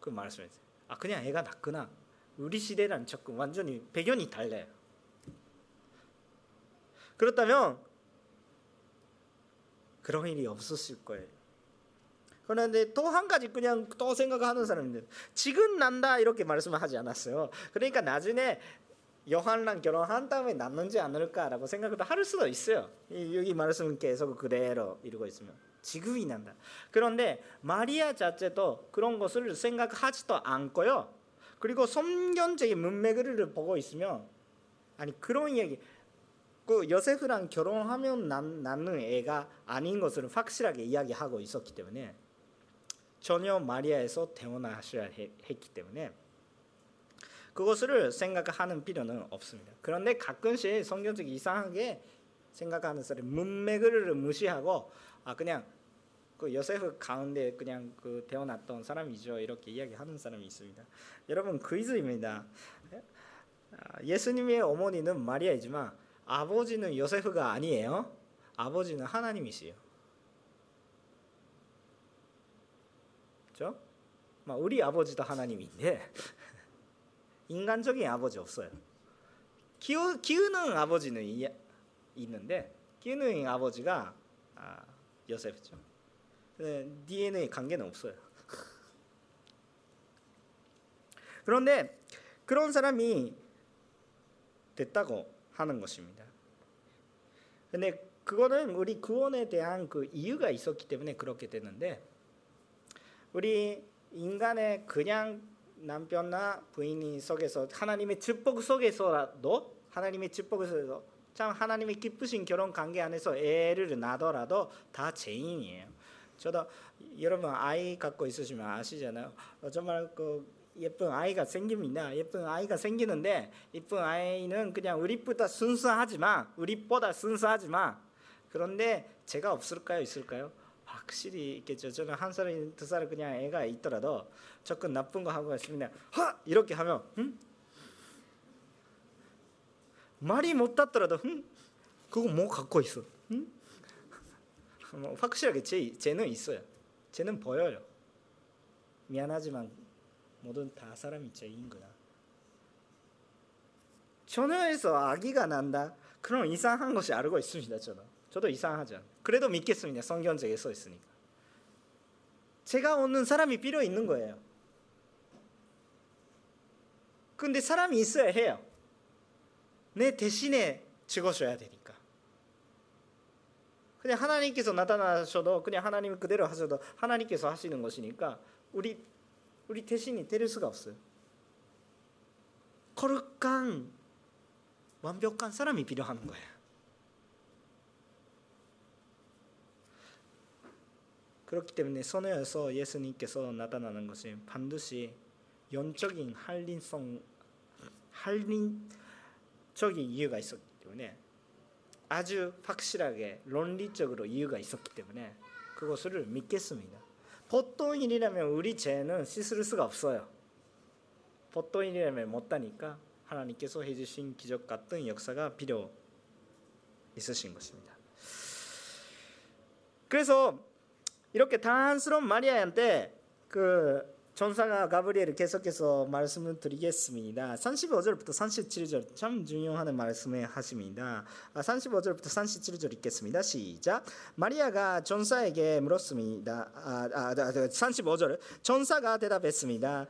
A: 그 말씀이죠. 아 그냥 애가 낳구나. 우리 시대랑 조금 완전히 배경이 달라요. 그렇다면 그런 일이 없었을 거예요. 그런데 또 한 가지 그냥 또 생각하는 사람들 지금 난다 이렇게 말씀을 하지 않았어요. 그러니까 나중에 요한랑 결혼한 다음에 낳는지 않을까라고 생각을 할 수도 있어요. 여기 말씀은 계속 그대로 이루고 있으면 지금이 난다. 그런데 마리아 자체도 그런 것을 생각하지도 않고요. 그리고 성경적인 문맥을 보고 있으면 아니 그런 얘기 그 요세프랑 결혼하면 낳는 애가 아닌 것을 확실하게 이야기하고 있었기 때문에 전혀 마리아에서 태어나셔야 했기 때문에 그것을 생각하는 필요는 없습니다. 그런데 가끔씩 성경적 이상하게 생각하는 사람 문맥을 무시하고 아 그냥 그 요셉 가운데 그냥 그 태어났던 사람이죠 이렇게 이야기하는 사람이 있습니다. 여러분 퀴즈입니다. 아, 예수님의 어머니는 마리아이지만 아버지는 요셉가 아니에요. 아버지는 하나님이시요. 그렇죠? 우리 아버지도 하나님인데 인간적인 아버지 없어요. 키우, 키우는 아버지는 이, 있는데 키우는 아버지가 아, 요셉이죠. DNA 관계는 없어요. 그런데 그런 사람이 됐다고 하는 것입니다. 근데 그거는 우리 구원에 대한 그 이유가 있었기 때문에 그렇게 됐는데 우리 인간의 그냥 남편나 부인이 속에서 하나님의 축복 속에서라도 하나님의 축복에서 참 하나님의 기쁘신 결혼 관계 안에서 애를 낳더라도 다 죄인이에요. 저도 여러분 아이 갖고 있으시면 아시잖아요. 정말 그 예쁜 아이가 생깁니다. 예쁜 아이가 생기는데 예쁜 아이는 그냥 우리보다 순수하지만 우리보다 순수하지만 그런데 제가 없을까요? 있을까요? 아, 확실히 있겠죠. 저는 한 살, 두살 그냥 애가 있더라도 조금 나쁜 거 하고 있으면 하 이렇게 하면 응? 말이 못 닿더라도 응? 그거 뭐 갖고 있어? 응? 뭐 확실하게 제 쟤는 있어요. 쟤는 보여요. 미안하지만 모든 다 사람이 죄인 거야. 처녀에서 아기가 난다. 그럼 이상한 것이 알고 있습니다. 저는. 저도 이상하죠. 그래도 믿겠습니다. 성경책에 써 있으니까. 제가 얻는 사람이 필요 있는 거예요. 근데 사람이 있어야 해요. 내 대신에 죽어줘야 되니까. 그냥 하나님께서 나타나셔도 그냥 하나님 그대로 하셔도 하나님께서 하시는 것이니까 우리 우리 대신이 될 수가 없어요. 거룩한 완벽한 사람이 필요한 거예요. 그렇기 때문에 선에서 예수님께서 나타나는 것이 반드시 영적인 한린성 한린적인 이유가 있었기 때문에 아주 확실하게論理적으로 이유가 있었기 때문에 그것을 믿겠습니다. 보통 일이라면 우리 죄는 씻을 수가 없어요. 보통 일이라면 못하니까 하나님께서 해주신 기적 같은 역사가 필요 있으신 것입니다. 그래서 이렇게 단스러운 마리아한테 그 전사가 가브리엘을 계속해서 말씀을 드리겠습니다. 35절부터 37절 참 중요한 말씀을 하십니다. 35절부터 37절 읽겠습니다. 시작. 마리아가 전사에게 물었습니다. 아, 아, 35절. 전사가 대답했습니다.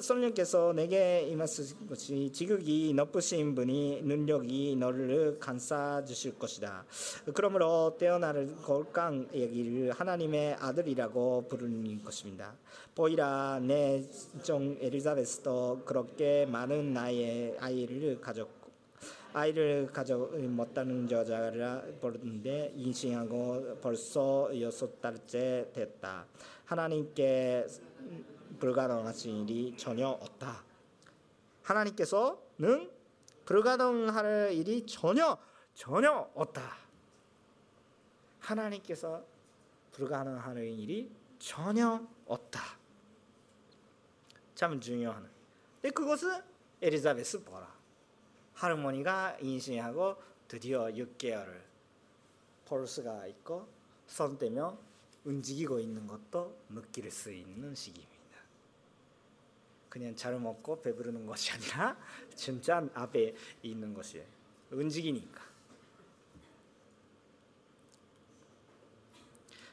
A: 성령께서 내게 임하신 것이 지극히 높으신 분이 능력이 너를 감싸 주실 것이다. 그러므로 태어날 걸강 얘기를 하나님의 아들이라고 부르는 것입니다. 보이라 내정 엘리자베스도 그렇게 많은 나이의 아이를 가졌고 아이를 가져 못하는 여자라 보는데 인신하고 벌써 여섯 달째 됐다. 하나님께 불가능하신 일이 전혀 없다. 하나님께서는 불가능할 일이 전혀 전혀 없다. 하나님께서 불가능한 일이 전혀 없다. 참 중요한. 근데 그것은 엘리자베스 보라. 할머니가 인신하고 드디어 6개월을 볼 수가 있고 손대며 움직이고 있는 것도 느낄 수 있는 시기입니다. 그냥 잘 먹고 배부르는 것이 아니라 진짜 앞에 있는 것이에요. 움직이니까.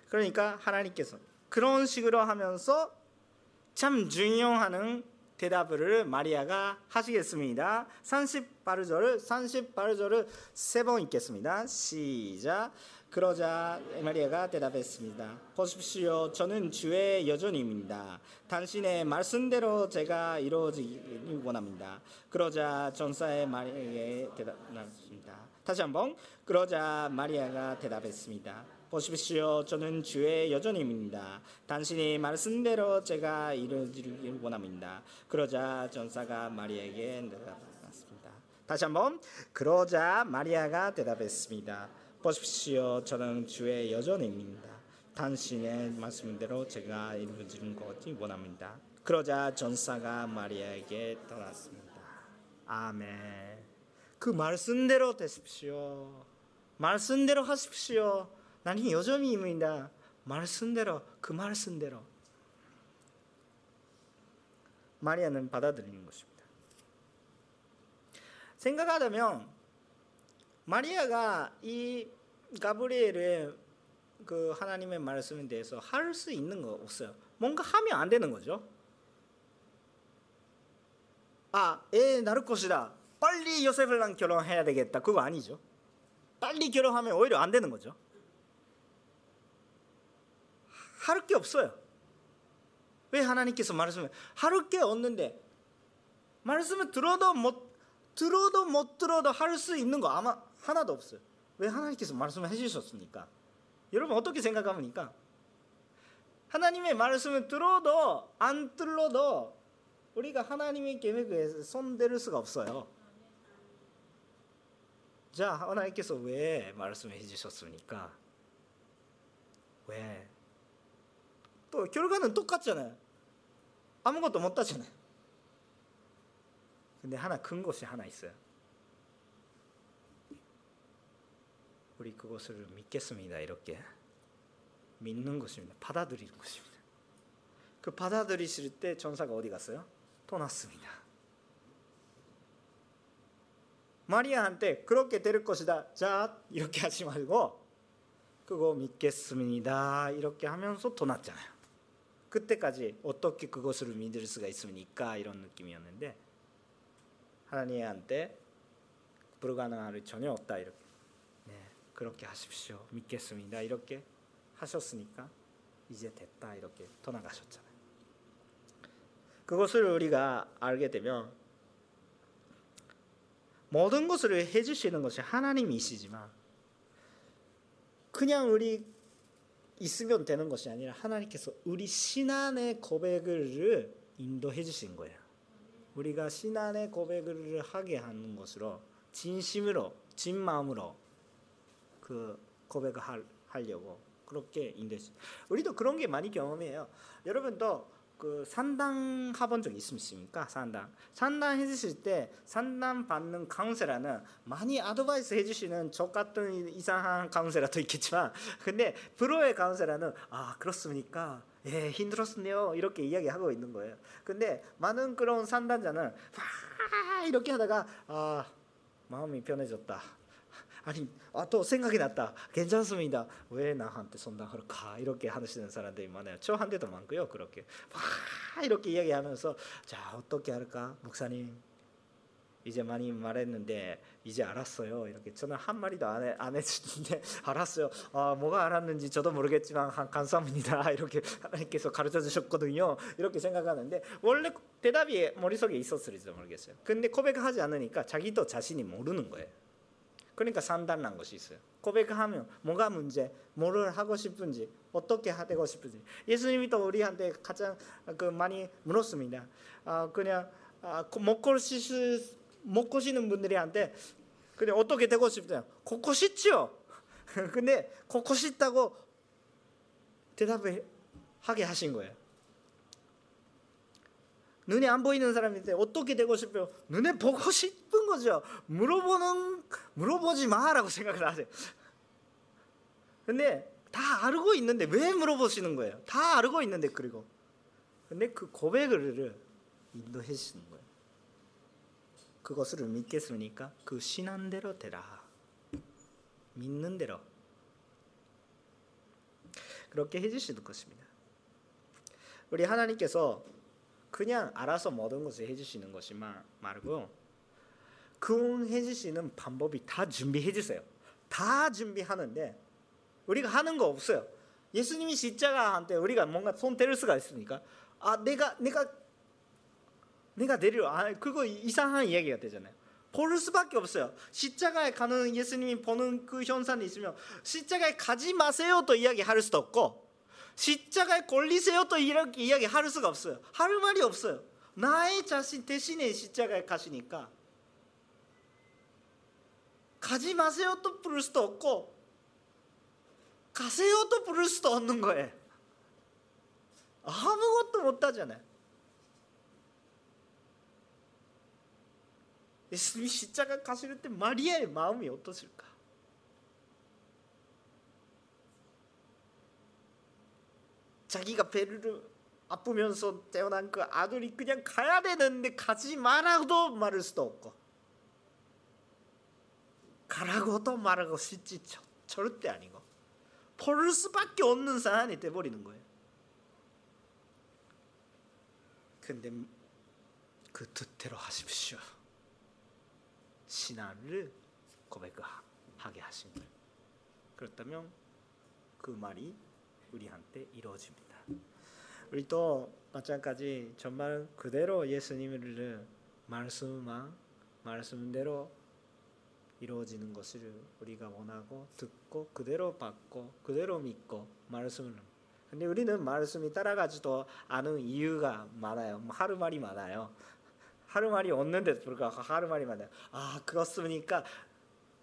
A: 그러니까 하나님께서 그런 식으로 하면서 참 중요한 대답을 마리아가 하시겠습니다. 38절, 38절을 세 번 읽겠습니다. 시작. 그러자 마리아가 대답했습니다. 보십시오. 저는 주의 여전입니다. 당신의 말씀대로 제가 이루어지기 원합니다. 그러자 전사의 마리아에게 대답했습니다. 다시 한번. 그러자 마리아가 대답했습니다. 보십시오. 저는 주의 여전입니다. 당신이 말씀대로 제가 이루어지길 원합니다. 그러자 전사가 마리아에게 대답했습니다. 다시 한번 그러자 마리아가 대답했습니다. 보십시오. 저는 주의 여전입니다. 당신의 말씀대로 제가 이루어지는 것이 원합니다. 그러자 전사가 마리아에게 떠났습니다. 아멘. 그 말씀대로 되십시오. 말씀대로 하십시오. 나는 요점입니다. 말씀대로 그 말씀대로 마리아는 받아들이는 것입니다. 생각하자면 마리아가 이 가브리엘의 그 하나님의 말씀에 대해서 할 수 있는 거 없어요. 뭔가 하면 안 되는 거죠. 아, 애 낳을 것이다. 빨리 요셉이랑 결혼해야 되겠다. 그거 아니죠. 빨리 결혼하면 오히려 안 되는 거죠. 할게 없어요. 왜 하나님께서 말씀을 할게 없는데 말씀을 들어도 못 들어도 못 들어도 할 수 있는 거 아마 하나도 없어요. 왜 하나님께서 말씀을 해주셨습니까? 여러분 어떻게 생각합니까? 하나님의 말씀을 들어도 안 들어도 우리가 하나님의 계획에 손댈 수가 없어요. 자, 하나님께서 왜 말씀해 주셨습니까? 왜? 또 결과는 똑같잖아요. 아무것도 못 하잖아요. 근데 하나 큰 것이 하나 있어요. 우리 그것을 믿겠습니다. 이렇게 믿는 것입니다. 받아들이는 것입니다. 그 받아들이실 때 전사가 어디 갔어요? 떠났습니다. 마리아한테 그렇게 될 것이다. 자 이렇게 하지 말고 그거 믿겠습니다. 이렇게 하면서 떠났잖아요. 그때까지 어떻게 그것을 믿을 수가 있습니까? 이런 느낌이었는데 하나님한테 불가능한 일 전혀 없다 이렇게 네 그렇게 하십시오 믿겠습니다 이렇게 하셨으니까 이제 됐다 이렇게 떠나가셨잖아요. 그것을 우리가 알게 되면 모든 것을 해주시는 것이 하나님이시지만 그냥 우리 있으면 되는 것이 아니라 하나님께서 우리 신앙의 고백을 인도해 주신 거예요. 우리가 신앙의 고백을 하게 하는 것으로 진심으로 진 마음으로 그 고백을 하려고 그렇게 인도해 우리도 그런 게 많이 경험해요. 여러분도 그 산당 가본 적 있으십니까? 산당. 산당 해주실 때 산당 받는 카운셀러는 많이 아드바이스 해주시는 저 같은 이상한 카운셀러도 있겠지만 근데 프로의 카운셀러는 아 그렇습니까? 예 힘들었네요 이렇게 이야기하고 있는 거예요. 근데 많은 그런 산단자는 와 이렇게 하다가 아 마음이 편해졌다. 아니 아, 또 생각이 났다. 괜찮습니다. 왜 나한테 손당할까? 이렇게 하시는 사람들이 많아요. 저한테도 많고요. 그렇게 막 이렇게 이야기하면서 자 어떻게 할까? 목사님 이제 많이 말했는데 이제 알았어요. 이렇게 저는 한 마리도 안, 해, 안 해주는데 알았어요. 아, 뭐가 알았는지 저도 모르겠지만 감사합니다. 이렇게 하나님께서 가르쳐 주셨거든요. 이렇게 생각하는데 원래 대답이 머릿속에 있었을지도 모르겠어요. 근데 고백하지 않으니까 자기도 자신이 모르는 거예요. 그러니까 산단난 것이 있어요. 고백하면 뭐가 문제, 뭐를 하고 싶은지, 어떻게 하고 싶은지. 예수님이 또 우리한테 가장 그 많이 물었습니다. 아, 그냥 아, 먹고 싶 먹고 싶는 분들이한테 그냥 어떻게 되고 싶냐? 걷고 싶죠. 근데 걷고 싶다고 대답을 하게 하신 거예요. 눈에 안 보이는 사람인데 어떻게 되고 싶어요? 눈에 보고 싶은 거죠. 물어보는 물어보지 마라고 생각을 하세요. 근데 다 알고 있는데 왜 물어보시는 거예요? 다 알고 있는데 그리고 근데 그 고백을 인도해 주시는 거예요. 그것을 믿겠습니까? 그 신한대로 되라. 믿는 대로 그렇게 해주시는 것입니다. 우리 하나님께서 그냥 알아서 모든 것을 해주시는 것이 말고 그 해주시는 방법이 다 준비해 주세요. 다 준비하는데 우리가 하는 거 없어요. 예수님이 십자가한테 우리가 뭔가 손 대를 수가 있습니까? 아 내가 내가 내가 내려 아 그거 이상한 이야기가 되잖아요. 볼 수밖에 없어요. 십자가에 가는 예수님이 보는 그 현상이 있으면 십자가에 가지 마세요 또 이야기할 수도 없고 십자가에 걸리세요 또 이렇게 이야기할 수가 없어요. 할 말이 없어요. 나의 자신 대신에 십자가에 가시니까 가지 마세요 또 부를 수도 없고 가세요 또 부를 수도 없는 거예요. 아무것도 못 하잖아요. 예수님이 십자가 가실 때 마리아의 마음이 어떠실까? 자기가 배를 아프면서 태어난 그 아들이 그냥 가야 되는데 가지 말라고도 말할 수도 없고 가라고도 말하고 싶지 절대 아니고 버릴 수밖에 없는 사안이 돼버리는 거예요. 근데 그 뜻대로 하십시오. 신앙을 고백하게 하신 거예요. 그렇다면 그 말이 우리한테 이루어집니다. 우리도 마찬가지 정말 그대로 예수님을 말씀만 말씀대로 이루어지는 것을 우리가 원하고 듣고 그대로 받고 그대로 믿고 말씀을 근데 우리는 말씀이 따라가지도 않은 이유가 많아요. 뭐 하루 말이 많아요. 하루 말이 없는데 불구하고 하루 말이 많아요. 아 그렇습니까?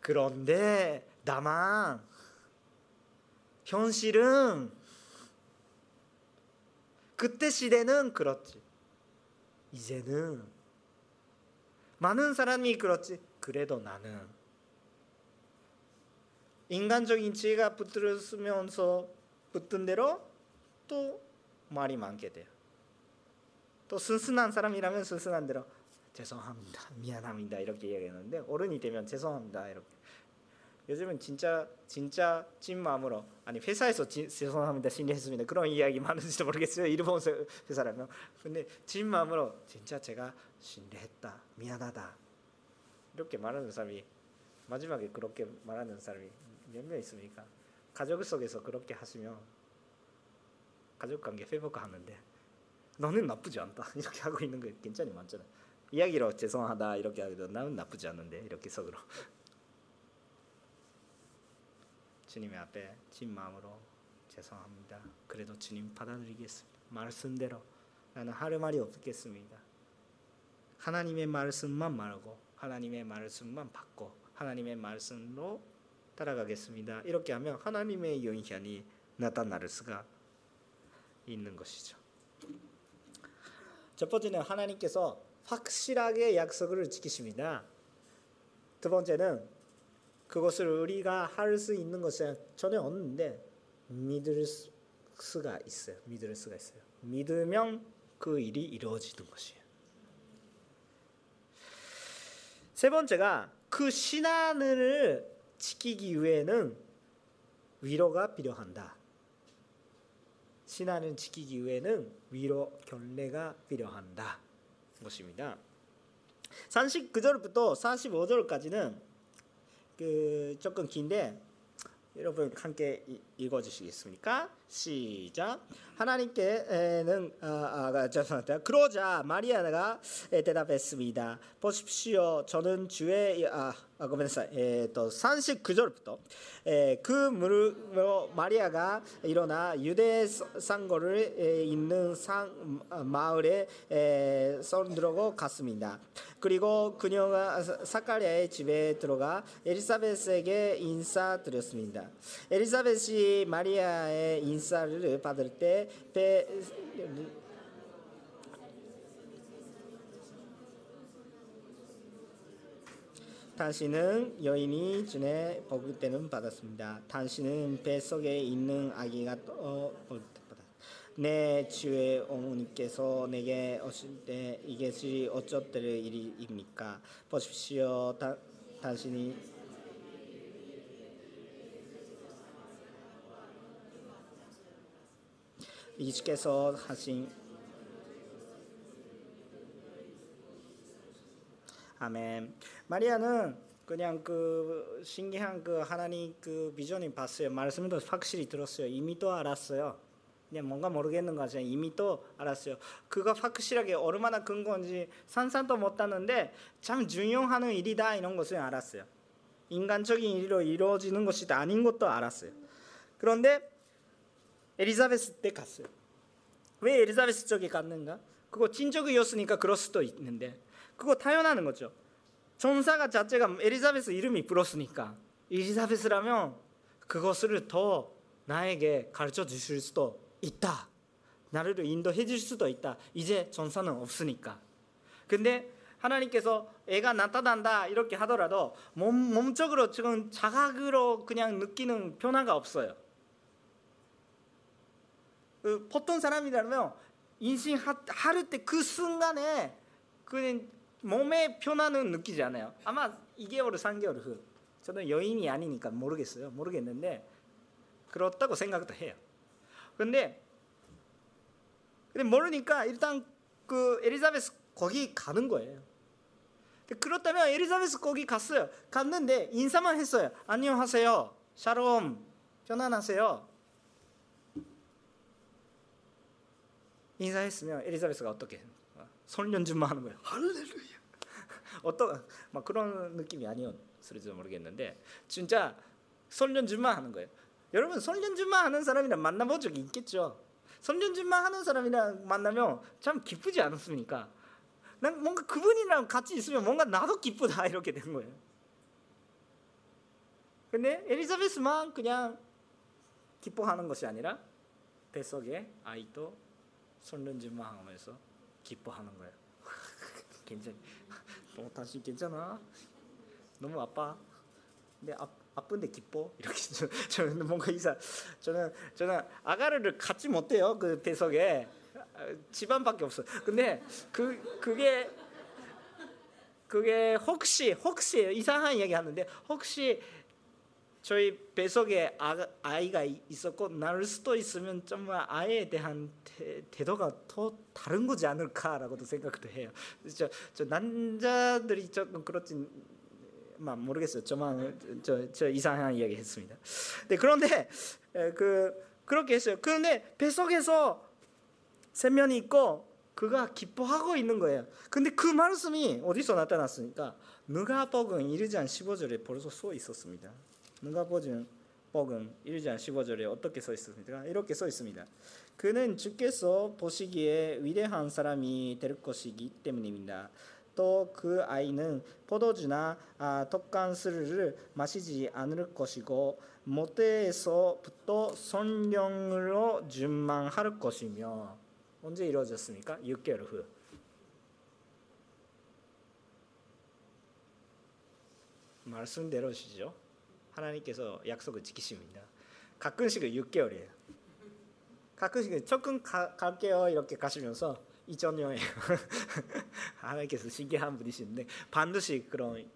A: 그런데 다만 현실은 그때 시대는 그렇지. 이제는 많은 사람이 그렇지. 그래도 나는 인간적인 지혜가 붙들었으면서 붙든 대로 또 말이 많게 돼요. 또 순순한 사람이라면 순순한 대로 죄송합니다, 미안합니다 이렇게 이야기하는데 어른이 되면 죄송합니다 이렇게. 요즘은 진짜 진짜 찐 마음으로 아니 회사에서 진, 죄송합니다. 신뢰했습니다. 그런 이야기 많은지도 모르겠어요. 일본 회사라면 근데 찐 마음으로 진짜 제가 신뢰했다 미안하다. 이렇게 말하는 사람이 마지막에 그렇게 말하는 사람이 몇 명 있습니까? 가족 속에서 그렇게 하시면 가족 관계 회복하는데 너는 나쁘지 않다. 이렇게 하고 있는 거 괜찮이 많잖아. 이야기로 죄송하다 이렇게 하기도 나는 나쁘지 않은데 이렇게 속으로 주님의 앞에 진 마음으로 죄송합니다. 그래도 주님 받아들이겠습니다. 말씀대로 나는 할 말이 없겠습니다. 하나님의 말씀만 말고 하나님의 말씀만 받고 하나님의 말씀으로 따라가겠습니다. 이렇게 하면 하나님의 영향이 나타날 수가 있는 것이죠. 첫 번째는 하나님께서 확실하게 약속을 지키십니다. 두 번째는 그것을 우리가 할 수 있는 것은 전혀 없는데 믿을 수가 있어요. 믿을 수가 있어요. 믿으면 그 일이 이루어지는 것이에요. 세 번째가 그 신앙을 지키기 위해는 위로가 필요한다. 신앙을 지키기 위해는 위로 결례가 필요한다. 것입니다. 39절부터 45절까지는 그 조금 긴데 여러분 함께 읽어 주시겠습니까? 시작. 하나님께는 아, 아, 죄송합니다. 그러자 마리아가 대답했습니다. 보십시오. 저는 주의 아, 아 고맙습니다. 에, 또 39절부터 에, 그 무릎으로 마리아가 일어나 유대 상고를 있는 상, 마을에 에, 손들고 갔습니다. 그리고 그녀가 사카리아의 집에 들어가 엘리사벳에게 인사드렸습니다. 엘리사벳이 마리아의 인사를 받을 때 배, 당신은 여인이 전에 복을 때는 받았습니다. 당신은 뱃속에 있는 아기가 또내 주의 어머니께서 내게 오실 때 이것이 어쩌될 일입니까? 보십시오. 다, 당신이 이주께서 하신 아멘. 마리아는 그냥 그 신기한 그 하나님 그 비전이 봤어요. 말씀도 확실히 들었어요. 이미 또 알았어요. 그냥 뭔가 모르겠는 거죠. 이미 또 알았어요. 그가 확실하게 얼마나 큰 건지 상상도 못하는데 참 중요한 일이다 이런 것을 알았어요. 인간적인 일로 이루어지는 것이 아닌 것도 알았어요. 그런데 엘리자베스 때 갔어요. 왜 엘리자베스 쪽에 갔는가? 그거 친척이었으니까 그럴 수도 있는데 그거 타연하는 거죠. 전사가 자체가 엘리자베스 이름이 불었으니까 엘리자베스라면 그것을 더 나에게 가르쳐 주실 수도 있다. 나를 인도해 줄 수도 있다. 이제 전사는 없으니까. 근데 하나님께서 애가 나타난다 이렇게 하더라도 몸, 몸적으로 지금 자각으로 그냥 느끼는 변화가 없어요. 그 보통 사람이라면 인생할 때그 순간에 그 몸의 변화는 느끼지 않아요. 아마 2개월, 3개월 후. 저는 여인이 아니니까 모르겠어요. 모르겠는데 그렇다고 생각도 해요. 근데 근데 모르니까 일단 그 엘리자베스 거기 가는 거예요. 그렇다면 엘리자베스 거기 갔어요. 갔는데 인사만 했어요. 안녕하세요. 샬롬. 편안하세요. 인사했으면 엘리자베스가 어떻게 손연준만 하는 거예요. 할렐루야. 어떤 막 그런 느낌이 아니었을지도 모르겠는데 진짜 손연준만 하는 거예요. 여러분 손연준만 하는 사람이랑 만나본 적이 있겠죠. 손연준만 하는 사람이랑 만나면 참 기쁘지 않습니까? 난 뭔가 그분이랑 같이 있으면 뭔가 나도 기쁘다 이렇게 된 거예요. 근데 엘리자베스만 그냥 기뻐하는 것이 아니라 뱃속에 아이도 손련진만 하면서 기뻐하는 거예요. 괜찮. 너 당신 괜찮아? 너무 아파. 근데 아, 아픈데 기뻐 이렇게 저, 저는 뭔가 이사 저는 저는 아가르를 갖지 못해요 그 배석에 집안밖에 없어. 근데 그 그게 그게 혹시 혹시 이상한 이야기 하는데 혹시 저희 배속에 아, 아이가 있었고 낳을 수도 있으면 정말 아이에 대한 태, 도가더 다른 거지 않을까라고도 생각도 해요. 저, 저 남자들이 조금 그렇진 막 모르겠어요. 저만 저, 저 이상한 이야기 했습니다. 네, 그런데 그 그렇게 했어요. 그런데 배속에서 세면이 있고 그가 기뻐하고 있는 거예요. 근데 그 말씀이 어디서 나타났습니까? 누가복음 1장 15절에 벌써 써 있었습니다. 누가복음 복음 1장 15절에 어떻게 써 있습니까? 이렇게 써 있습니다. 그는 주께서 보시기에 위대한 사람이 될 것이기 때문입니다. 또 그 아이는 포도주나 아, 독간술을 마시지 않을 것이고 모태에서부터 성령으로 준망할 것이며 언제 이루어졌습니까? 6개월 후. 말씀대로시죠. 하나님께서 약속을 지키십니다. 가끔씩은 6개월이에요. 가끔씩은 조금 가, 갈게요 이렇게 가시면서 2000년에 하나님께서 신기한 분이신데 반드시 그런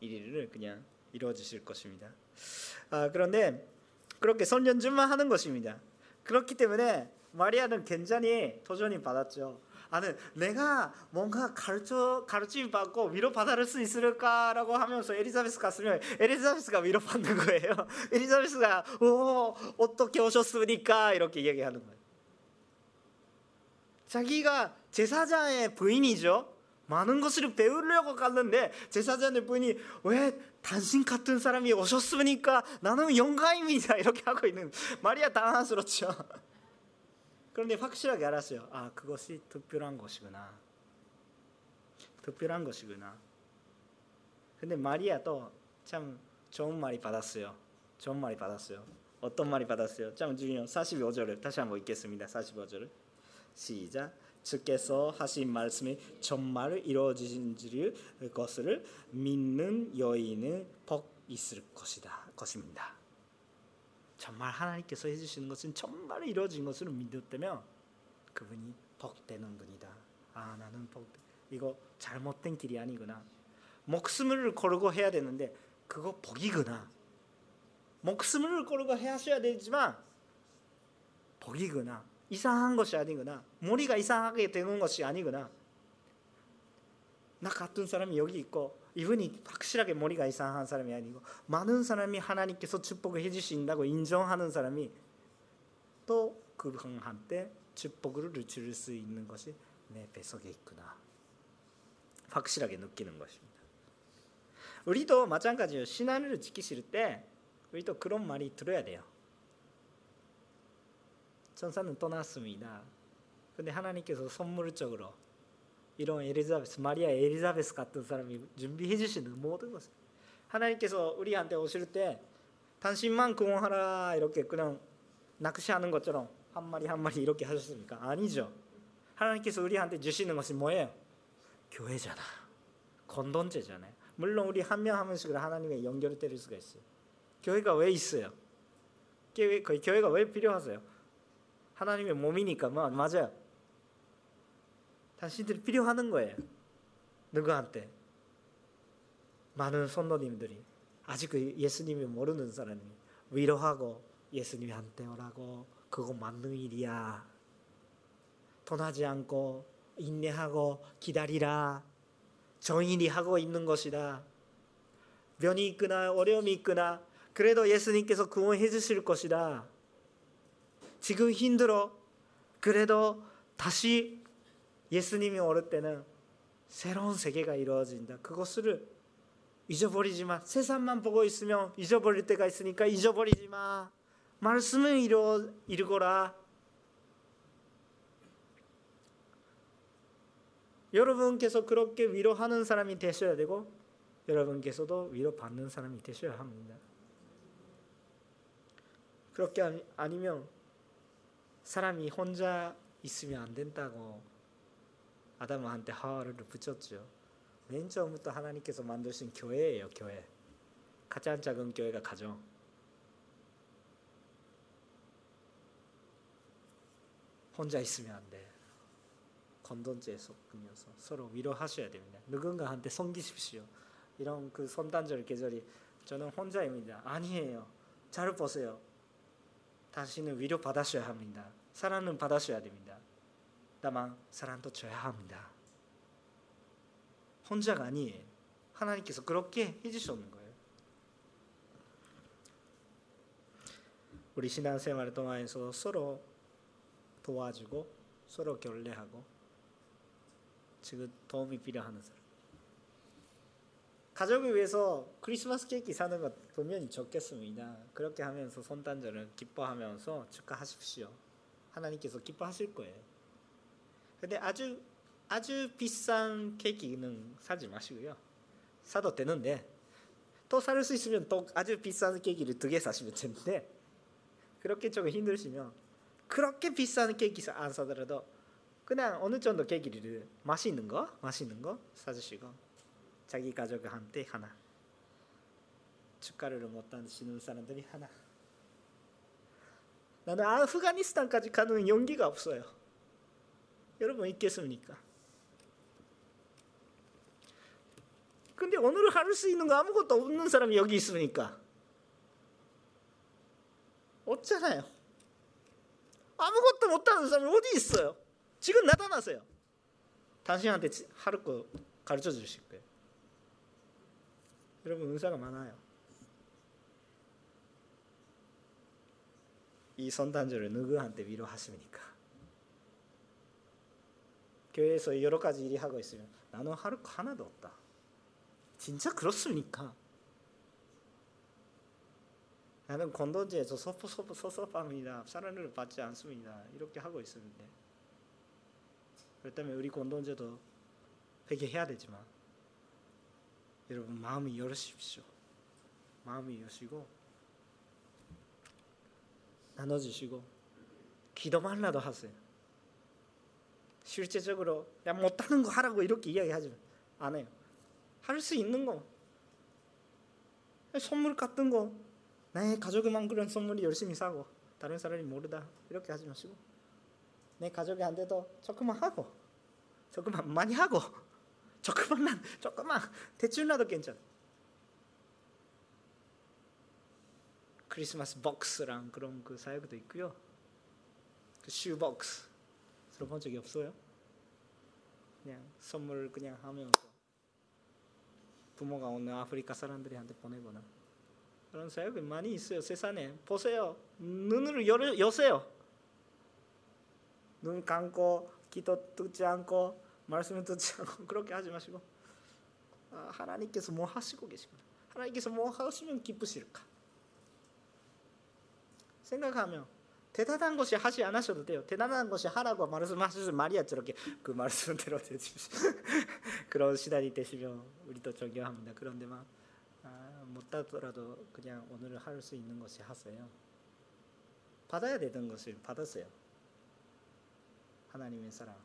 A: 일을 그냥 이루어 주실 것입니다. 아, 그런데 그렇게 선전주만 하는 것입니다. 그렇기 때문에 마리아는 굉장히 도전이 받았죠. 아는 내가 뭔가 가르쳐 가르침 받고 위로 받을 수 있을까라고 하면서 에리자베스 갔으면 에리자베스가 위로 받는 거예요. 에리자베스가 오 어떻게 오셨습니까 이렇게 얘기하는 거예요. 자기가 제사장의 부인이죠. 많은 것을 배우려고 갔는데 제사장의 부인이 왜 당신 같은 사람이 오셨습니까? 나는 영광입니다. 이렇게 하고 있는 마리아 당황스럽죠. 그런데 확실하게 알았어요. 아, 그것이 특별한 것이구나. 특별한 것이구나. 근데 마리아도 참 좋은 말이 받았어요. 좋은 말이 받았어요. 어떤 말이 받았어요? 참 중요 45절을 다시 한번 읽겠습니다. 45절을 시작. 주께서 하신 말씀이 정말 이루어진 것을 믿는 여인은 복 있을 것이다. 것입니다. 정말 하나님께서 해주시는 것은 정말 이루어진 것을 믿었다면 그분이 복되는 분이다. 아 나는 복 이거 잘못된 길이 아니구나. 목숨을 걸고 해야 되는데 그거 복이구나. 목숨을 걸고 하셔야 되지만 복이구나. 이상한 것이 아니구나. 머리가 이상하게 되는 것이 아니구나. 나 같은 사람이 여기 있고 이분이 확실하게 머리가 이상한 사람이 아니고 많은 사람이 하나님께서 축복을 해주신다고 인정하는 사람이 또 그분한테 축복을 줄수 있는 것이 내 뱃속에 있구나. 확실하게 느끼는 것입니다. 우리도 마찬가지예요. 신앙을 지키실 때 우리도 그런 말이 들어야 돼요. 천사는 떠났습니다. 근데 하나님께서 선물적으로 이런 엘리자베스 마리아 엘리자베스 같은 사람이 준비해 주시는 모든 것을 하나님께서 우리한테 오실 때 당신만 구원하라 이렇게 그냥 낚시하는 것처럼 한 마리 한 마리 이렇게 하셨습니까? 아니죠. 하나님께서 우리한테 주시는 것이 뭐예요? 교회잖아. 건돈제잖아요. 물론 우리 한 명 한 명씩 하나님의 연결을 때릴 수가 있어요. 교회가 왜 있어요? 교회, 교회가 왜 필요하세요? 하나님의 몸이니까 맞아요. 당신들이 필요하는 거예요. 누구한테? 많은 선도님들이 아직 그 예수님이 모르는 사람이 위로하고 예수님한테 오라고 그거 맞는 일이야. 떠나지 않고 인내하고 기다리라. 정인이 하고 있는 것이다. 면이 있거나 어려움이 있거나 그래도 예수님께서 구원해 주실 것이다. 지금 힘들어. 그래도 다시 예수님이 오를 때는 새로운 세계가 이루어진다. 그것을 잊어버리지 마. 세상만 보고 있으면 잊어버릴 때가 있으니까 잊어버리지 마. 말씀을 이루, 이루거라. 여러분께서 그렇게 위로하는 사람이 되셔야 되고 여러분께서도 위로받는 사람이 되셔야 합니다. 그렇게 아니면 사람이 혼자 있으면 안 된다고 아담한테 하와를 붙였죠. 맨 처음부터 하나님께서 만드신 교회예요, 교회. 가장 작은 교회가 가정. 혼자 있으면 안 돼. 건던죄에 속으면서 서로 위로하셔야 됩니다. 누군가한테 섬기십시오. 이런 그 손단절 계절이 저는 혼자입니다. 아니에요. 잘 보세요. 당신은 위로 받으셔야 합니다. 사랑은 받으셔야 됩니다. 다만 사랑도 줘야 합니다. 혼자가 아니에요. 하나님께서 그렇게 해주셨는 거예요. 우리 신앙생활 동안에서 서로 도와주고 서로 결례하고 지금 도움이 필요한 사람. 가족을 위해서 크리스마스 케이크 사는 것 분명히 적겠습니다. 그렇게 하면서 손단절을 기뻐하면서 축하하십시오. 하나님께서 기뻐하실 거예요. 근데 아주 아주 비싼 케이크는 사지 마시고요. 사도 되는데 또 살 수 있으면 또 아주 비싼 케이크를 두 개 사시면 되는데 그렇게 조금 힘드시면 그렇게 비싼 케이크 안 사더라도 그냥 어느 정도 케이크를 맛있는 거 맛있는 거 사주시고 자기 가족한테 하나 축가를 못 하시는 사람들이 하나 나는 아프가니스탄까지 가는 용기가 없어요. 여러분 있겠습니까? 근데 오늘 할수 있는 거 아무것도 없는 사람이 여기 있으니까 없잖아요. 아무것도 못하는 사람이 어디 있어요? 지금 나타나세요. 당신한테 하루 거 가르쳐 주실 거예요. 여러분 은사가 많아요. 이 선단절을 누구한테 위로하십니까? 교회에서 여러 가지 일이 하고 있으면 나는 하루 하나도 없다. 진짜 그렇습니까? 나는 건던지에서 섭섭합니다. 사랑을 받지 않습니다. 이렇게 하고 있었는데 그렇다면 우리 건던제도 회개해야 되지만 여러분 마음이 열으십시오. 마음이 여시고 나눠주시고 기도만라도 하세요. 실제적으로 야 못하는 거 하라고 이렇게 이야기하지 안 해요. 할 수 있는 거 선물 같은 거 내 가족에만 그런 선물이 열심히 사고 다른 사람이 모르다 이렇게 하지 마시고 내 가족이 안 돼도 조금만 하고 조금만 많이 하고 조금만 조금만 대출이라도 괜찮아. 크리스마스 박스랑 그런 그 사역도 있고요. 그 슈박스 들어본 적이 없어요? 그냥 선물 그냥 하면서 부모가 오는 아프리카 사람들한테 보내거나 그런 사역이 많이 있어요 세상에. 보세요. 눈을 열, 여세요. 눈 감고 기도 듣지 않고 말씀을 듣지 않고 그렇게 하지 마시고. 아, 하나님께서 뭐 하시고 계십니다 하나님께서 뭐 하시면 기쁘실까? 생각하면 대단한 것이 하지 않으셔도 돼요. 대단한 것이 하라고 말씀하셔서 말이야 저렇게 그 말씀대로 되십시오. 그런 시간이 되시면 우리도 존경합니다. 그런데만 아, 못하더라도 그냥 오늘 할 수 있는 것이 하세요. 받아야 되는 것을 받았어요. 하나님의 사랑,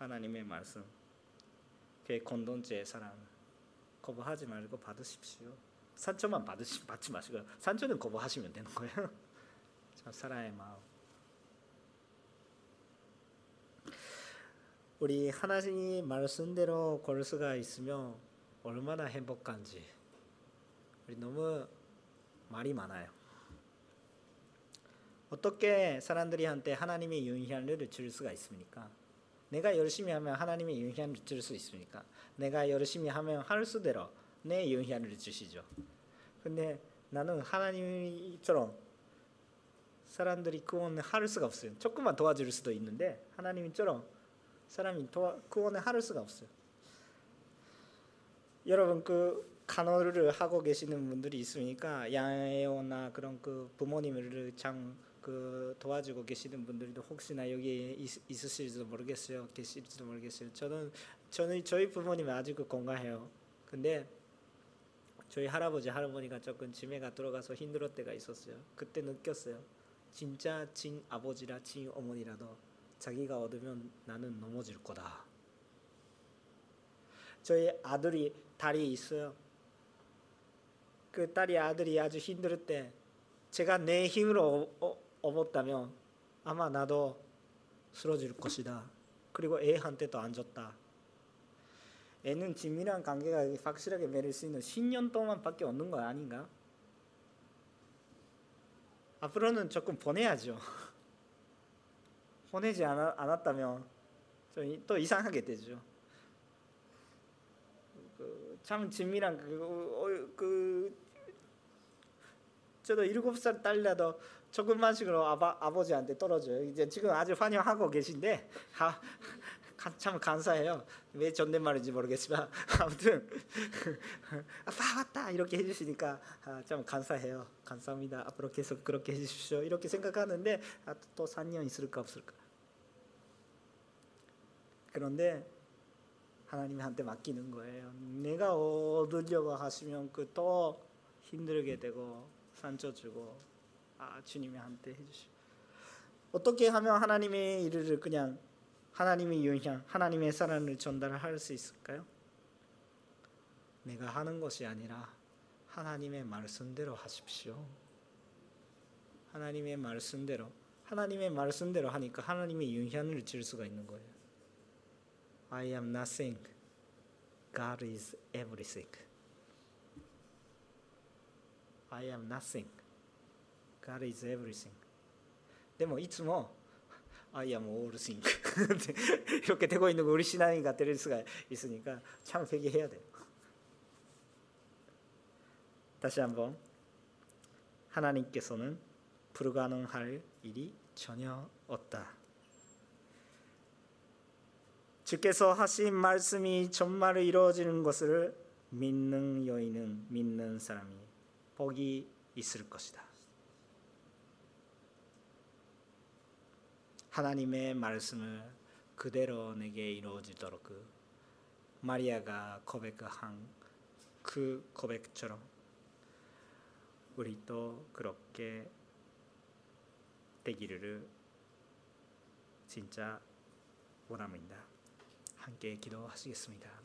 A: 하나님의 말씀, 그 공동체의 사랑 거부하지 말고 받으십시오. 산초만 받으시 받지 마시고 산초는 거부하시면 되는 거예요. 사랑의 마음. 우리 하나님 말씀대로 걸 수가 있으면 얼마나 행복한지 우리 너무 말이 많아요. 어떻게 사람들이 한테 하나님의 영향을 줄 수가 있습니까? 내가 열심히 하면 하나님의 영향을 줄 수 있습니까? 내가 열심히 하면 할 수대로 내 영향을 주시죠. 근데 나는 하나님처럼 사람들이 구원을 할 수가 없어요. 조금만 도와줄 수도 있는데 하나님처럼 사람이 도와, 구원을 할 수가 없어요. 여러분 그 간호를 하고 계시는 분들이 있으니까 양해나 그런 그 부모님을 참 그 도와주고 계시는 분들도 혹시나 여기 있, 있으실지도 모르겠어요. 계실지도 모르겠어요. 저는 저는 저희 부모님은 아직 건강해요. 근데 저희 할아버지 할머니가 조금 치매가 들어가서 힘들었 때가 있었어요. 그때 느꼈어요. 진짜 친 아버지라 친 어머니라도 자기가 얻으면 나는 넘어질 거다. 저희 아들이 딸이 있어요. 그 딸이 아들이 아주 힘들 때 제가 내 힘으로 어, 업었다면 아마 나도 쓰러질 것이다. 그리고 애한테도 안 줬다. 애는 친밀한 관계가 확실하게 맺을 수 있는 10년 동안밖에 없는 거 아닌가? 앞으로는 조금 보내야죠. 보내지 않아, 않았다면 또 이상하게 되죠. 그, 참 친밀한 그, 어, 그 저도 일곱 살 딸라도 조금만씩으로 아바, 아버지한테 떨어져요. 이제 지금 아주 환영하고 계신데 아, 참 감사해요. 왜 존댓말인지 모르겠지만 아무튼 아빠 왔다 이렇게 해주시니까 아, 참 감사해요. 감사합니다. 앞으로 계속 그렇게 해주십시오. 이렇게 생각하는데 아, 또 4년 있을까 없을까. 그런데 하나님한테 맡기는 거예요. 내가 얻으려고 하시면 그 또 힘들게 되고 산쳐주고 아 주님이 한테 해주시. 어떻게 하면 하나님의 일을 그냥 하나님의 영향, 하나님의 사랑을 전달할 수 있을까요? 내가 하는 것이 아니라 하나님의 말씀대로 하십시오. 하나님의 말씀대로 하나님의 말씀대로 하니까 하나님의 영향을 줄 수가 있는 거예요. I am nothing. God is everything. I am nothing. God is everything. でもいつも Am all thing 이렇게 되고 있는 거 우리 신앙인가 될 수가 있으니까 참 회개해야 돼요. 다시 한번 하나님께서는 불가능할 일이 전혀 없다. 주께서 하신 말씀이 정말 이루어지는 것을 믿는 여인은 믿는 사람이 복이 있을 것이다. 하나님의 말씀을 그대로 내게 이루어지도록 그 마리아가 고백한 그 고백처럼 우리도 그렇게 되기를 진짜 원합니다. 함께 기도하시겠습니다.